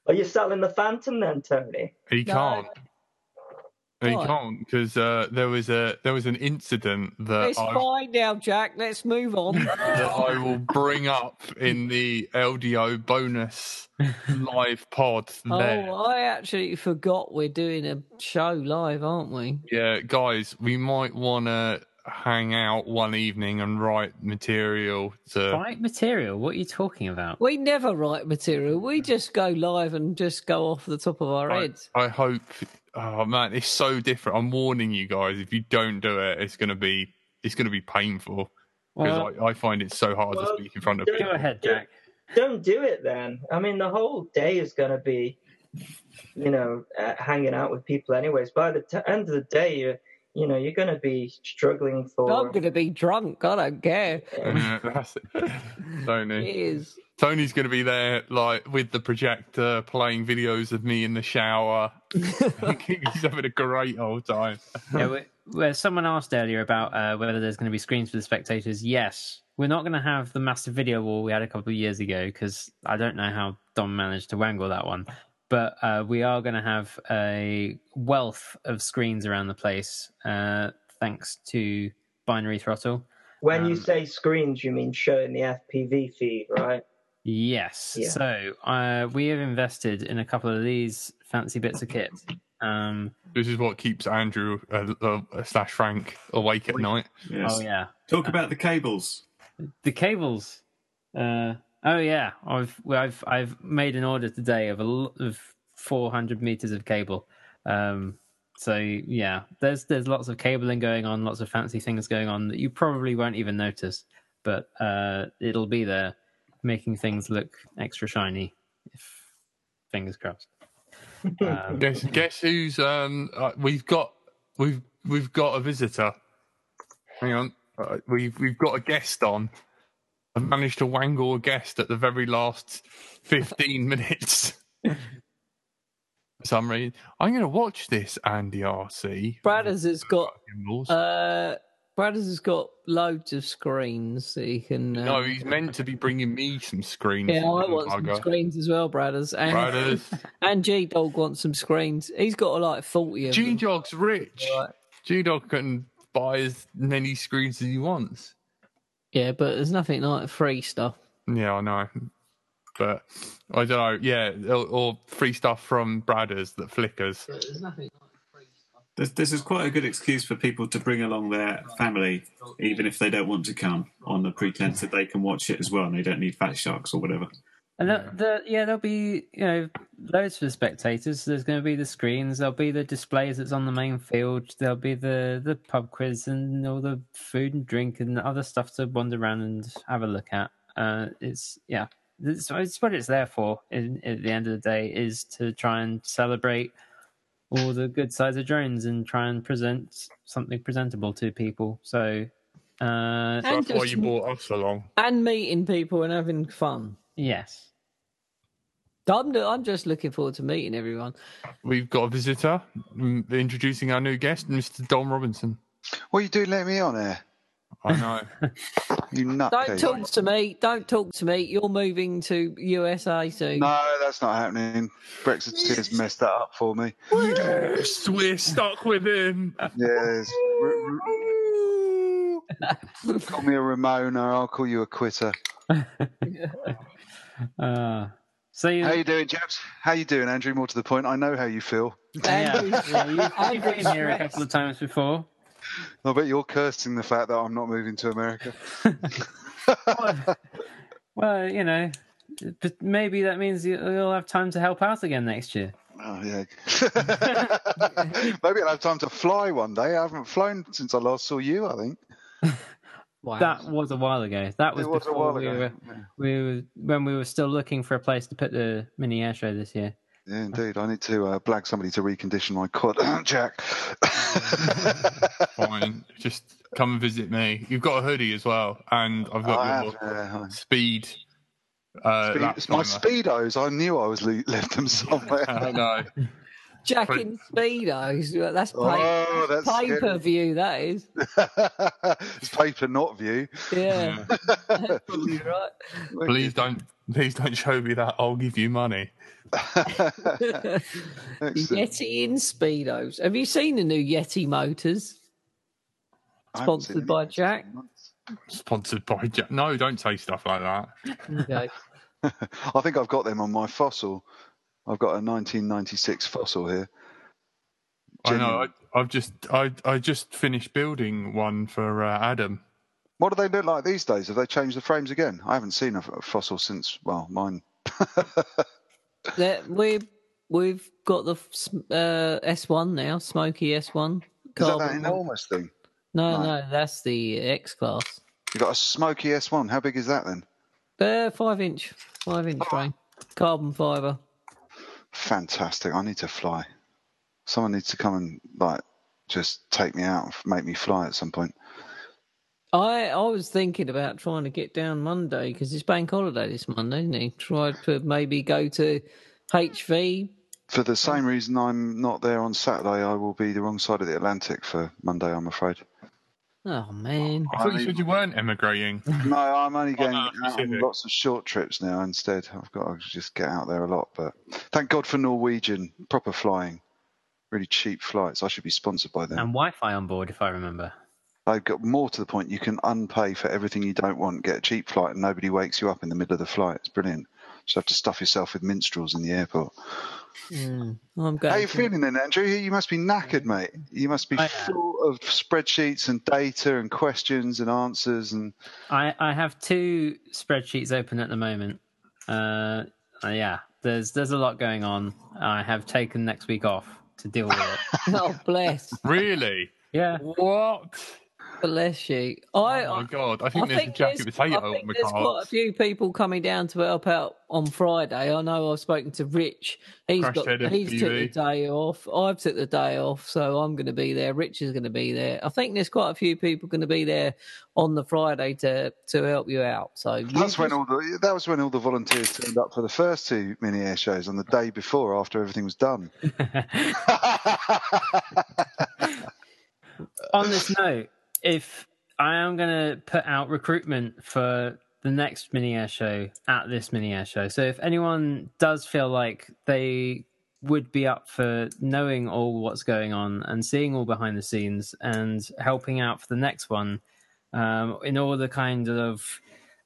Are you selling the Phantom then, Tony? he No. can't. No, you can't because uh, there was a there was an incident that It's I, fine now, Jack. Let's move on. that I will bring up in the LDO bonus live pod there. oh, I actually forgot we're doing a show live, aren't we? Yeah, guys, we might want to hang out one evening and write material to. Right material? What are you talking about? We never write material. We just go live and just go off the top of our I, heads. I hope. Oh man, it's so different. I'm warning you guys. If you don't do it, it's gonna be it's gonna be painful because Well, I, I find it so hard to speak in front of go people. go ahead, Jack. Don't do it then. I mean, the whole day is going to be, you know, uh, hanging out with people anyways. By the t- end of the day, you you know, you're going to be struggling for. I'm going to be drunk. I don't care. Yeah, that's it. It Tony. is. Tony's going to be there, like with the projector, playing videos of me in the shower. He's having a great old time. yeah, where someone asked earlier about uh, whether there's going to be screens for the spectators. Yes, we're not going to have the massive video wall we had a couple of years ago because I don't know how Dom managed to wangle that one. But uh, we are going to have a wealth of screens around the place, uh, thanks to Binary Throttle. when you um, say screens, you mean showing the FPV feed, right? Yes. Yeah. So uh, we have invested in a couple of these fancy bits of kit. Um, This is what keeps Andrew uh, uh, slash Frank awake at night. Yes. Oh yeah, Talk about the cables. the cables. Oh yeah, I've I've I've made an order today of a lot of 400 meters of cable. Um, so yeah, there's there's lots of cabling going on, lots of fancy things going on that you probably won't even notice, but uh, it'll be there, making things look extra shiny. If fingers crossed. Um, Guess guess who's um uh, we've got we've we've got a visitor. Hang on, uh, we've we've got a guest on. Managed to wangle a guest at the very last fifteen minutes. For some reason, I'm going to watch this Andy RC. Bradders has got uh Bradders has got loads of screens that he can. Uh, no, he's meant to be bringing me some screens. yeah, I want some screens as well, Bradders. And Brothers, and G Dog wants some screens. He's got like forty of G. Dog's rich. Right. G Dog can buy as many screens as he wants. Yeah, but there's nothing like free stuff. Yeah, I know. But I don't know. Yeah, or, or free stuff from Bradders that flickers. There's nothing like free stuff. This, this is quite a good excuse for people to bring along their family, even if they don't want to come, on the pretense that they can watch it as well and they don't need fat sharks or whatever. And the, the, yeah, there'll be you know loads for the spectators. There's going to be the screens. There'll be the displays that's on the main field. There'll be the the pub quiz and all the food and drink and other stuff to wander around and have a look at. Uh, it's yeah, it's, it's what it's there for. In, at the end of the day, is to try and celebrate all the good sides of drones and try and present something presentable to people. So uh, And That's why you brought us along. And meeting people and having fun. yes. I'm, I'm just looking forward to meeting everyone. We've got a visitor mm, introducing our new guest, Mr. Dom Robinson. What are you doing letting me on here? I know. You Don't nutcase. talk to me. Don't talk to me. You're moving to USA soon. No, that's not happening. Brexit has messed that up for me. yes, we're stuck with him. Yes. Call me a Remoaner. I'll call you a quitter. Uh, so you, How you doing, chaps? How you doing, Andrew? More to the point, I know how you feel. Yeah, yeah you, you've been here a couple of times before. I bet you're cursing the fact that I'm not moving to America. Well, you know, but maybe that means you- you'll have time to help out again next year. Oh yeah. Maybe I'll have time to fly one day. I haven't flown since I last saw you. I think Wow. That was a while ago. That was, it was a before while we ago. were we were when we were still looking for a place to put the mini air show this year. Yeah, indeed. I need to uh, blag somebody to recondition my quad, Jack. Fine. Just come and visit me. You've got a hoodie as well, and I've got your yeah. speed. Uh, Speed- it's my speedos. I knew I was le- left them somewhere. I know. Jack in Speedos. That's oh, pay, oh, that's pay per view. that is. it's paper, not view. Yeah. Right. Please don't Please don't show me that. I'll give you money. Excellent. Yeti in speedos. Have you seen the new Yeti motors? I haven't seen Sponsored by. Jack. Sponsored by Jack. No, don't say stuff like that. Okay. I think I've got them on my fossil. I've got a 1996 fossil here. I know. I, I've just I I just finished building one for uh, Adam. What do they look like these days? Have they changed the frames again? I haven't seen a, a fossil since well, mine. There- we we've got the uh, S1 now, Smoky S1. Carbon. Is that that Carbon. enormous thing? No, Right. no, that's the X class. You've got a smoky S1. How big is that then? Uh, five inch, five inch frame, carbon fiber. Fantastic. I need to fly. Someone needs to come and like just take me out, and make me fly at some point. I I was thinking about trying to get down Monday because it's bank holiday this Monday, isn't it? Try to maybe go to HV. For the same reason I'm not there on Saturday, I will be the wrong side of the Atlantic for Monday, I'm afraid. Oh man, I thought you said you weren't emigrating. No, I'm only oh, going no, out on lots of short trips now instead. I've got to just get out there a lot. But thank God for Norwegian, proper flying, really cheap flights. I should be sponsored by them. And Wi-Fi on board, if I remember. I've got more to the point. You can unpay for everything you don't want, get a cheap flight, and nobody wakes you up in the middle of the flight. It's brilliant. Just have to stuff yourself with minstrels in the airport. Mm, I'm going. How are you to- feeling then, Andrew? You must be knackered, mate. You must be I am. full of spreadsheets and data and questions and answers and I, I have two spreadsheets open at the moment. Uh, uh, yeah, there's there's a lot going on. I have taken next week off to deal with it. Oh bless, Really? yeah, What? Bless you. I, Oh my god! I I think there's a think jacket there's, potato I on think the there's quite a few people coming down to help out on Friday. I know I've spoken to Rich. He's Crash got he's took the eh? day off. I've took the day off, so I'm going to be there. Rich is going to be there. I think there's quite a few people going to be there on the Friday to to help you out. So you That's when all the that was when all the volunteers turned up for the first two mini air shows on the day before after everything was done. on this note, if I am going to put out recruitment for the next mini air show at this mini air show, so if anyone does feel like they would be up for knowing all what's going on and seeing all behind the scenes and helping out for the next one um, in all the kind of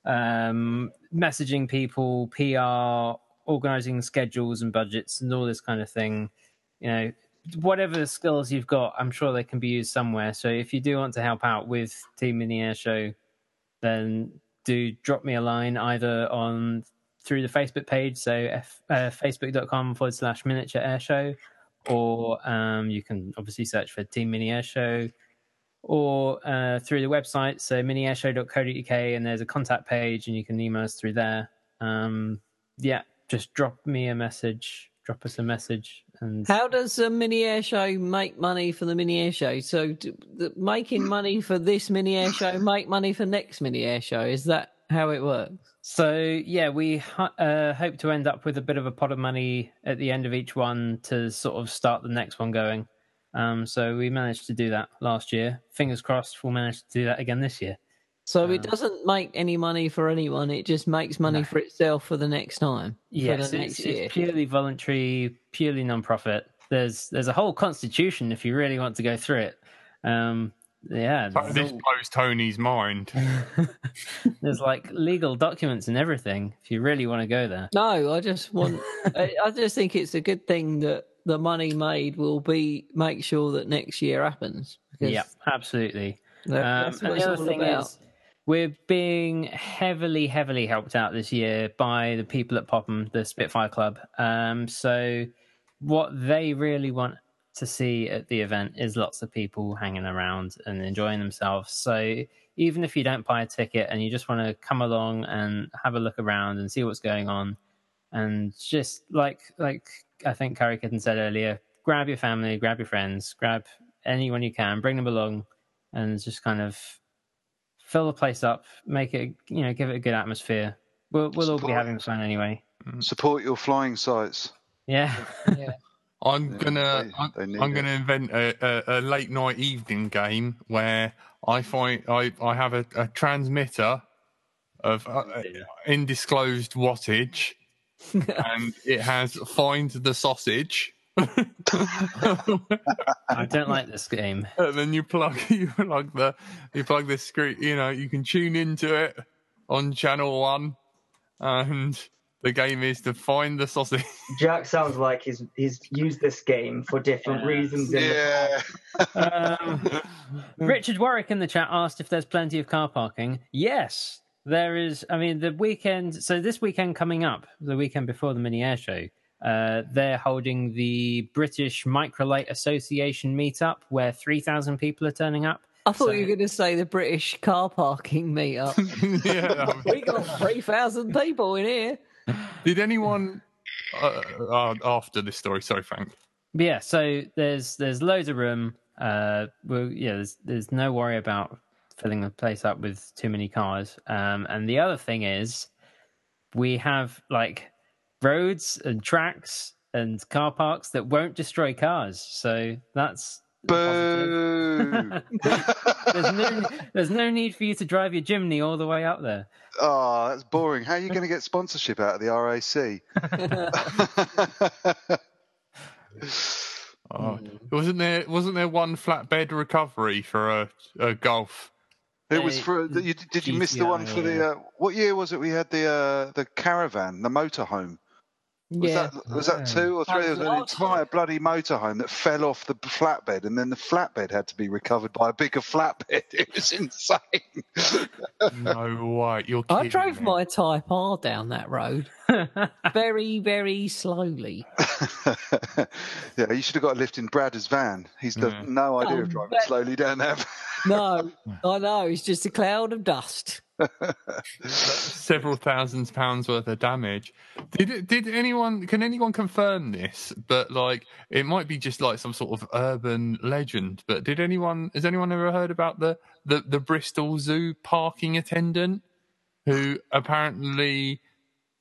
um, messaging people, PR, organizing schedules and budgets, and all this kind of thing. You know, whatever skills you've got, I'm sure they can be used somewhere. So if you do want to help out with Team Mini Air Show, then do drop me a line either on through the Facebook page, so f, uh, facebook.com forward slash miniature air show, or um, you can obviously search for Team Mini Air Show, or uh, through the website, so miniairshow.co.uk, and there's a contact page, and you can email us through there. Um, yeah, just drop me a message, drop us a message, and How does the mini air show make money for the mini air show? So, d- the, making money for this mini air show make money for next mini air show. Is that how it works? So yeah, we uh, hope to end up with a bit of a pot of money at the end of each one to sort of start the next one going. Um, so we managed to do that last year. Fingers crossed, we'll manage to do that again this year. So it Um, doesn't make any money for anyone. It just makes money No. for itself for the next time. Yes, for the it's, year. it's purely voluntary, purely non-profit. There's there's a whole constitution if you really want to go through it. Um, yeah, But This all- blows Tony's mind. there's like legal documents and everything if you really want to go there. No, I just want. I, I just think it's a good thing that the money made will be make sure that next year happens. Yeah, absolutely. that- Um, that's what and it's the all other thing about. is, we're being heavily, heavily helped out this year by the people at Popham, the Spitfire Club. Um, so, what they really want to see at the event is lots of people hanging around and enjoying themselves. So, even if you don't buy a ticket and you just want to come along and have a look around and see what's going on, and just like like I think Carrie Kitten said earlier, grab your family, grab your friends, grab anyone you can, bring them along, and just kind of fill the place up, make it you know, give it a good atmosphere. We'll we'll all be having fun anyway. Support your flying sites. Yeah. I'm Yeah, gonna they- I'm, they I'm it. gonna invent a, a, a late night evening game where I find I, I have a, a transmitter of uh, undisclosed wattage, and it has find the sausage. I don't like this game. and then you plug you plug the you plug the screen. You know you can tune into it on channel one, and the game is to find the sausage. Jack sounds like he's he's used this game for different reasons. In the Yeah. Um, Richard Warwick in the chat asked if there's plenty of car parking. Yes, there is. I mean, the weekend. So this weekend coming up, the weekend before the mini air show, uh, they're holding the British Microlight Association meetup, where three thousand people are turning up. I thought So- you were going to say the British car parking meetup. yeah. we got 3,000 people in here. Did anyone uh, uh, after this story? Sorry, Frank. Yeah, so there's there's loads of room. Uh, well, yeah, there's there's no worry about filling the place up with too many cars. Um, and the other thing is, we have like roads and tracks and car parks that won't destroy cars. So that's Boo. there's no there's no need for you to drive your Jimny all the way up there. oh, that's boring. How are you going to get sponsorship out of the RAC? Oh, wasn't there wasn't there one flatbed recovery for a, a golf? It was Uh, for. You, did you miss the one for the? Uh, what year was it? We had the uh, the caravan, the motorhome. Was Yeah. that was that two or three? was It was an entire bloody motorhome that fell off the flatbed, and then the flatbed had to be recovered by a bigger flatbed. It was insane. No way, you're. I drove me. my Type R down that road very, very slowly. yeah, you should have got a lift in Brad's van. He's got Yeah. no idea Oh, of driving but- slowly down there. No, I know. It's just a cloud of dust. several thousands pounds worth of damage. Did did anyone can anyone confirm this? But like it might be just like some sort of urban legend. But did anyone has anyone ever heard about the the, the Bristol Zoo parking attendant who apparently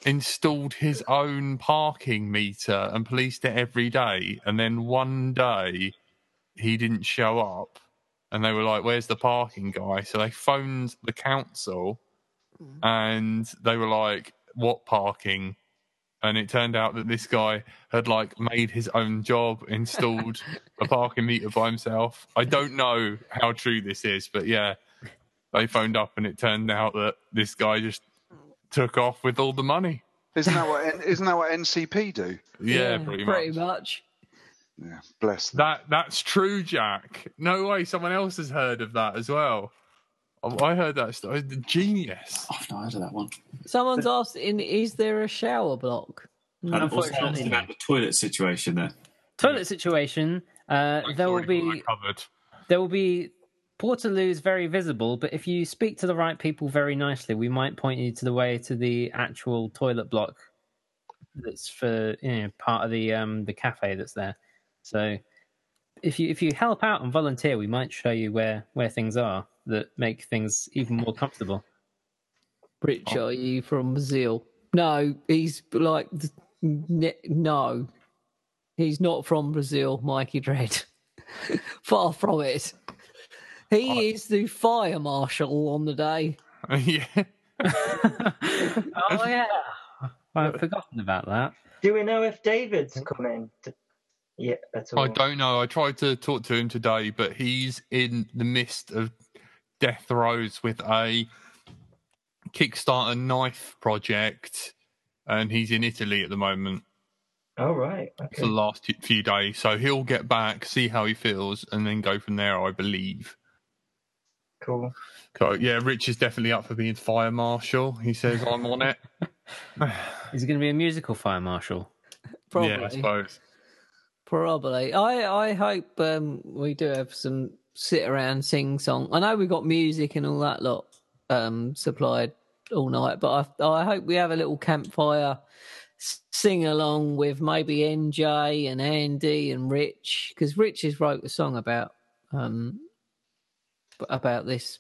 installed his own parking meter and policed it every day and then one day he didn't show up and they were like where's the parking guy so they phoned the council mm. and they were like, "What parking?" And it turned out that this guy had like made his own job, installed a parking meter by himself. I don't know how true this is, but yeah, they phoned up and it turned out that this guy just took off with all the money. Isn't that what? N- Isn't that what NCP do? Yeah, pretty, much. much. Yeah, bless them. That that's true, Jack. No way, someone else has heard of that as well. I heard that story. The genius. I've not heard of that one. Someone's asked, in, is there a shower block? And Unfortunately, about the toilet situation there. Toilet situation. Uh, there will be covered. there will be Portaloos very visible, but if you speak to the right people very nicely, we might point you to the way to the actual toilet block that's for you know part of the um the cafe that's there. So if you if you help out and volunteer, we might show you where where things are that make things even more comfortable. Rich, oh. are you from Brazil? No, he's like, no, he's not from Brazil, Mikey Dread. Far from it. He is the fire marshal on the day. yeah. oh yeah, I've forgotten about that. Do we know if David's coming? To... Yeah, at all. I don't know. I tried to talk to him today, but he's in the midst of death throes with a Kickstarter knife project, and he's in Italy at the moment Oh right. for the last few days. So he'll get back, see how he feels, and then go from there. I believe. Cool. So yeah, Rich is definitely up for being fire marshal. He says I'm on it. Is it going to be a musical fire marshal? Probably. Yeah, I suppose. Probably. I I hope um, we do have some sit around sing song. I know we've got music and all that lot um, supplied all night, but I I hope we have a little campfire sing along with maybe NJ and Andy and Rich because Rich has wrote a song about um about this.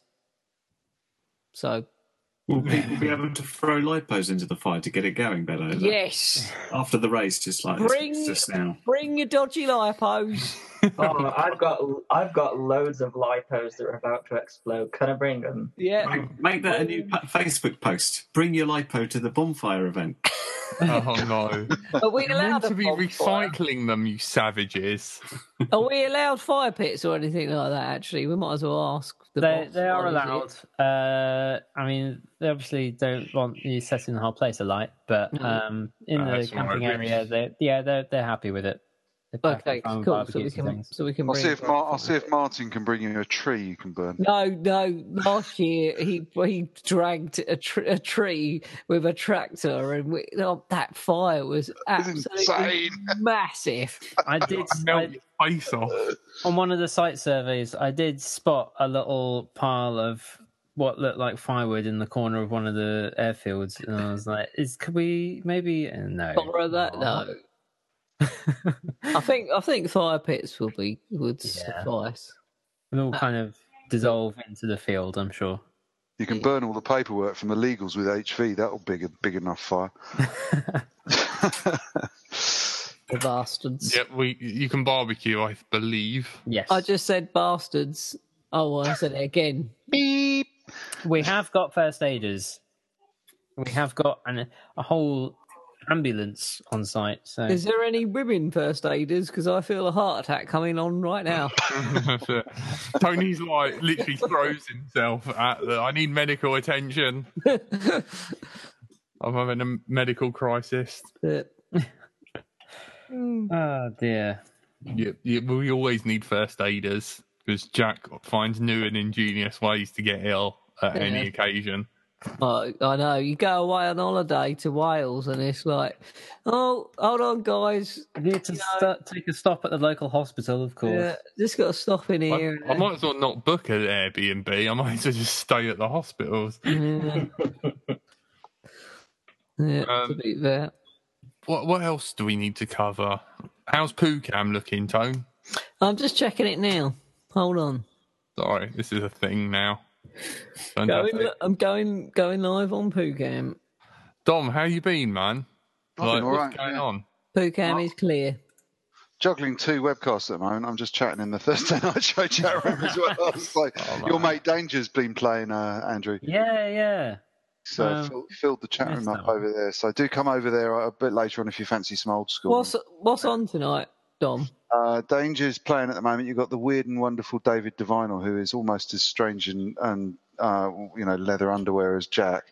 So Will people be able to throw lipos into the fire to get it going better? Is that- yes, After the race, just like Bring- just now. bring your dodgy lipos. Oh, I've got I've got loads of lipos that are about to explode. Can I bring them? Yeah. Make, make that a new pa- Facebook post. Bring your lipo to the bonfire event. Oh no! Are we You're allowed to be bonfire? recycling them, you savages. Are we allowed fire pits or anything like that? Actually, we might as well ask. The They boss they are allowed. Uh, I mean, they obviously don't want you setting the whole place alight, but um, in Ah, the that's all right, camping area, they yeah they're they're happy with it. They're Okay, perfectly fine with cool. So we can so we can. I'll see if Mar- I'll see if Martin can bring you a tree you can burn. No, no. Last year he he dragged a, tr- a tree with a tractor, and we, oh, that fire was absolutely insane. massive. I did Melt I, your face off. on one of the site surveys. I did spot a little pile of what looked like firewood in the corner of one of the airfields, and I was like, "Is could we maybe no?" Borrow that? No. I think I think fire pits will be would Yeah. suffice. It'll all uh, kind of dissolve into the field. I'm sure. You can burn all the paperwork from the legals with HV. That'll be a big enough fire. The bastards. Yeah, we you can barbecue, I believe. Yes, I just said bastards. Oh, well, I said it again. Beep. we have got first aiders. We have got an, a whole ambulance on site. So Is there any women first aiders? Because I feel a heart attack coming on right now. Tony's like literally throws himself at the. I need medical attention. I'm having a medical crisis. Oh dear. Yeah, yeah, we always need first aiders because Jack finds new and ingenious ways to get ill at any occasion. Oh, I know. You go away on holiday to Wales, and it's like, oh, hold on, guys. We need to You know- st- take a stop at the local hospital, of course. Yeah, just got to stop in here. I might as well not book an Airbnb. I might as well just stay at the hospitals. Yeah, yeah Um, to be. What what else do we need to cover? How's Poohcam looking, Tone? I'm just checking it now. Hold on. Sorry, this is a thing now. Don't have Going, I'm going going live on Poocam. Dom, how you been, man? I've Like, been what's alright, going yeah. on? Poocam Oh. is clear. Juggling two webcasts at the moment. I'm just chatting in the Thursday night show chat room as well. It's like Oh, your mate Danger's been playing, uh, Andrew. Yeah, yeah. So Um, fill, filled the chat room that up over there. So do come over there a bit later on if you fancy some old school. What's what's on tonight, Dom? Uh, Danger's playing at the moment. You've got the weird and wonderful David Divinal, who is almost as strange and, and uh, you know leather underwear as Jack.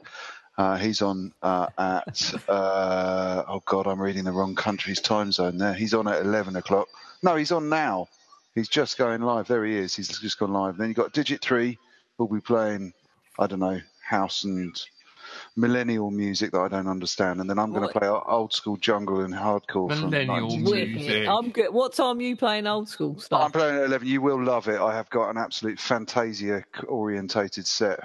Uh, he's on uh, at uh, oh god, I'm reading the wrong country's time zone. There, he's on at eleven o'clock. No, he's on now. He's just going live. There he is. He's just gone live. Then you have got Digit Three, who'll be playing I don't know house and millennial music that I don't understand. And then I'm going to play old school jungle and hardcore. from Millennial 1960s. music. Wicked. I'm good. What time are you playing old school stuff? I'm playing at 11. You will love it. I have got an absolute Fantasia orientated set.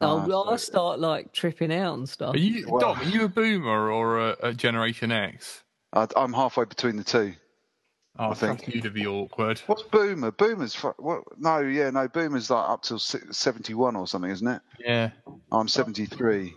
Oh, Uh, well, I so- start like tripping out and stuff. Are you Well- Dom? Are you a boomer or a, a Generation X? I- I'm halfway between the two. Oh, I I think- think you to be awkward. What's Boomer? Boomer's fu- what? No, yeah, no. Boomer's like up till 71 or something, isn't it? Yeah. I'm 73.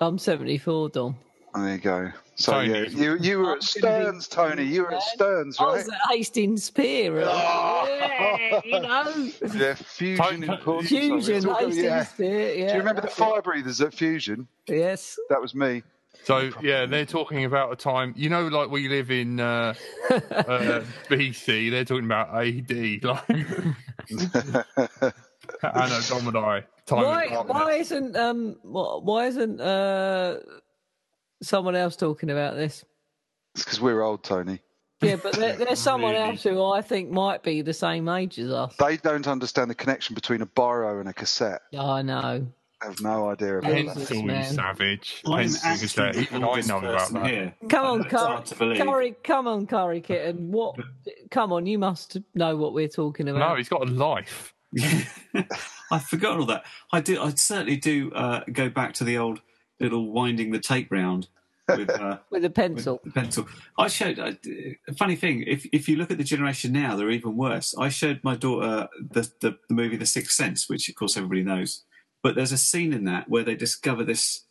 I'm 74, Dom. And there you go. So Tony. yeah, you you were I'm at gonna be Sterns, Tony. You were at Sterns, I right? was at Hastings Pier. Oh. Yeah, you know. Yeah, Fusion. Tony- Fusion, Sorry, it's Hastings yeah. Pier. Yeah. Do you remember the fire breathers at Fusion? Yes. That was me. So yeah, they're talking about a time. You know, like we live in uh, uh, BC. They're talking about AD. Like Anno Domini. Time Why? of darkness. Why isn't um? Why isn't uh? Someone else talking about this? It's because we're old, Tony. Yeah, but there, there's someone Really? else who I think might be the same age as us. They don't understand the connection between a biro and a cassette. I know. They have no idea about that. Jesus, Pencil, you man. savage. I'm Pencil, you actually Even the I know about that. here. Come on, It's Curry, hard to believe. Curry, come on, Curry Kitten. What? Come on, you must know what we're talking about. No, he's got a life. I've forgotten all that. I do. I certainly do uh, go back to the old little winding the tape round with, uh, With a with pencil. the pencil. I showed uh, a funny thing. If if you look at the generation now, they're even worse. I showed my daughter the, the the movie The Sixth Sense, which of course everybody knows. But there's a scene in that where they discover this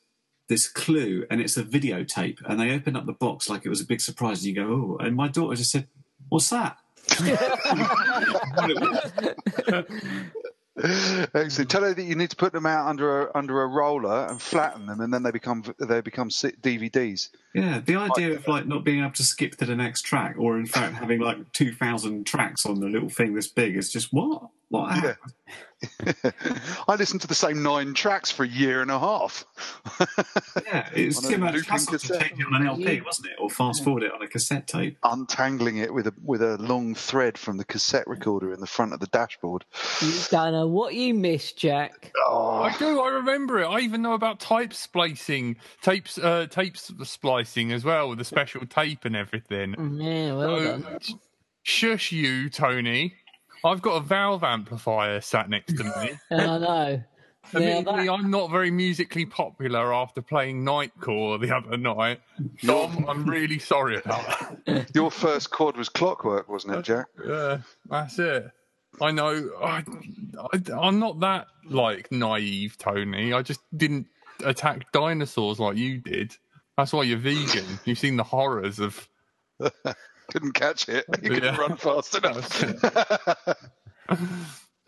this clue, and it's a videotape, and they open up the box like it was a big surprise, and you go, "Oh!" And my daughter just said, "What's that?" Excellent. Tell her that you need to put them out under a under a roller and flatten them, and then they become they become DVDs. Yeah, the idea of like not being able to skip to the next track, or in fact having like two thousand tracks on the little thing this big, is just what? What? Yeah. happened? I listened to the same nine tracks for a year and a half. Yeah, it was On a too much looping hassle to take it on an LP, wasn't it? Or fast forward it on a cassette tape. Untangling it with a with a long thread from the cassette recorder in the front of the dashboard. You don't know what you missed, Jack. Oh, I do. I remember it. I even know about type splicing, tapes, uh, tapes splicing as well with the special tape and everything. Mm, yeah, well So, done. shush you, Tony. I've got a valve amplifier sat next to me. I know. Now Admittedly, that, I'm not very musically popular after playing Nightcore the other night. Tom, I'm really sorry about that. your first chord was Clockwork, wasn't it, Jack? Yeah, that's it. I know. I, I, I'm not that like naive, Tony. I just didn't attack dinosaurs like you did. That's why you're vegan. You've seen the horrors of. Couldn't catch it. You couldn't Yeah. run fast enough.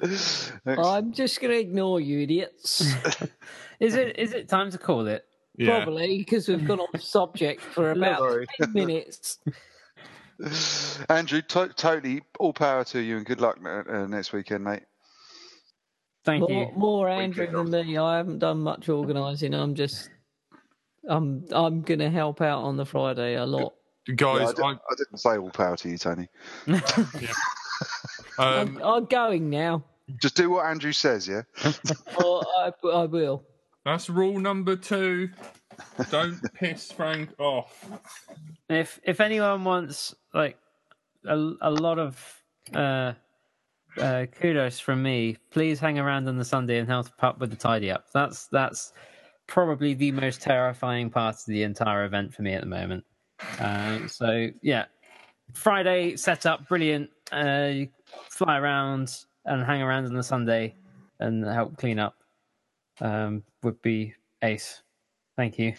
I'm just going to ignore you, idiots. Is it is it time to call it? Yeah. Probably because we've gone off subject for about Sorry. 10 minutes. Andrew, to- totally all power to you and good luck uh, uh, next weekend, mate. Thank More, you. more Andrew than me. I haven't done much organising. I'm just. I'm I'm going to help out on the Friday a lot. Yeah, I, Guys, didn't, I didn't say all power to you, Tony. I, I'm, um, I'm going now. Just do what Andrew says, yeah? or I, I will. that's rule number two. Don't piss Frank off. If if anyone wants like a, a lot of uh, uh, kudos from me, please hang around on the Sunday and help up with the tidy up. That's that's probably the most terrifying part of the entire event for me at the moment. Um, so yeah, Friday setup brilliant. Uh, you fly around and hang around on the Sunday and help clean up. Um, would be ace. Thank you.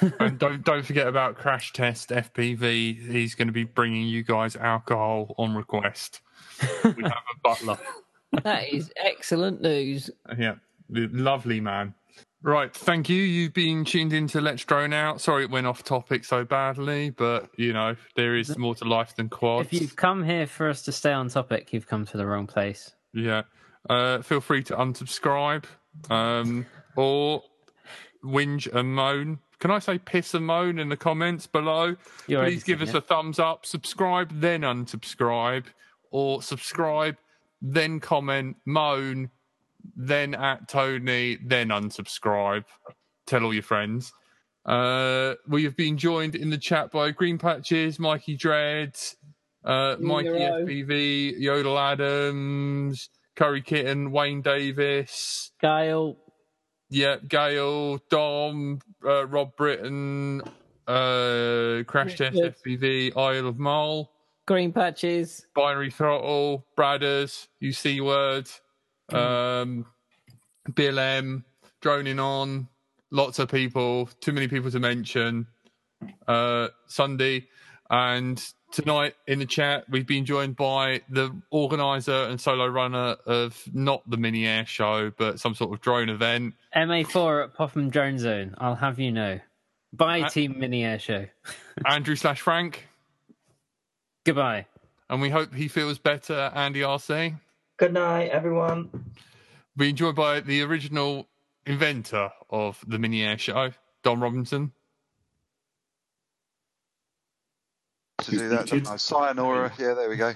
and don't don't forget about Crash Test FPV. He's going to be bringing you guys alcohol on request. We have a butler. That is excellent news. Yeah, lovely man. Right, thank you. You've been tuned into Let's Drone Out. Sorry it went off topic so badly, but you know there is more to life than quads. If you've come here for us to stay on topic, you've come to the wrong place. Yeah. Uh, feel free to unsubscribe um, or whinge and moan. Can I say piss and moan in the comments below? You're Please give us editing a thumbs up, subscribe, then unsubscribe, or subscribe, then comment, moan, then at Tony, then unsubscribe. Tell all your friends. Uh, we have been joined in the chat by Green Patches, Mikey Dread, uh, Mikey. FPV, Yodel Adams, Curry Kitten, Wayne Davis, Gail, yeah, Gail, Dom, uh, Rob Britton, uh, Crash Test FPV, Isle of Mole, green patches. Binary Throttle, Bradders, you C word, um, Bill M, droning on, lots of people, too many people to mention. Uh, Sunday, and tonight in the chat we've been joined by the organizer and solo runner of not the mini air show, but some sort of drone event. MA4 at Popham Drone Zone. I'll have you know. Bye, Uh, Team Mini Air Show. Andrew slash Frank, Goodbye. and we hope he feels better. Andy RC. Good night, everyone. Be enjoyed by the original inventor of the mini air show, Don Robinson. To do that, don't I? Sayonara. Yeah, there we go.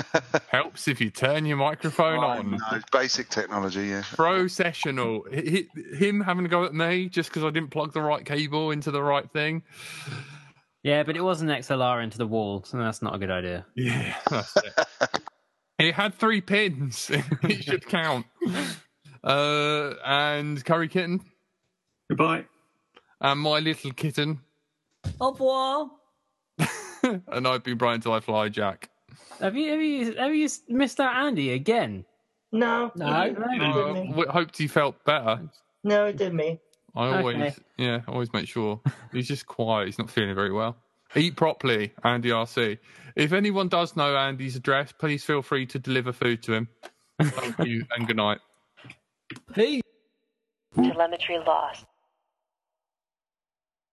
Helps if you turn your microphone on. No, basic technology, yeah. Processional. H- h- Him having to go at me just because I didn't plug the right cable into the right thing. Yeah, but it was an XLR into the wall, so that's not a good idea. Yeah, that's it. it had three pins. it should count. Uh, and Curry Kitten Goodbye. and my little kitten. Au revoir. and I've been Brian Till I Fly Jack. Have you have you have you missed out Andy again? No, No. it Uh, me. hoped he felt better. No, it did me. I always, Okay. yeah, I always make sure he's just quiet. He's not feeling very well. Eat properly, Andy RC. If anyone does know Andy's address, please feel free to deliver food to him. Thank you and good night. Peace. Telemetry lost.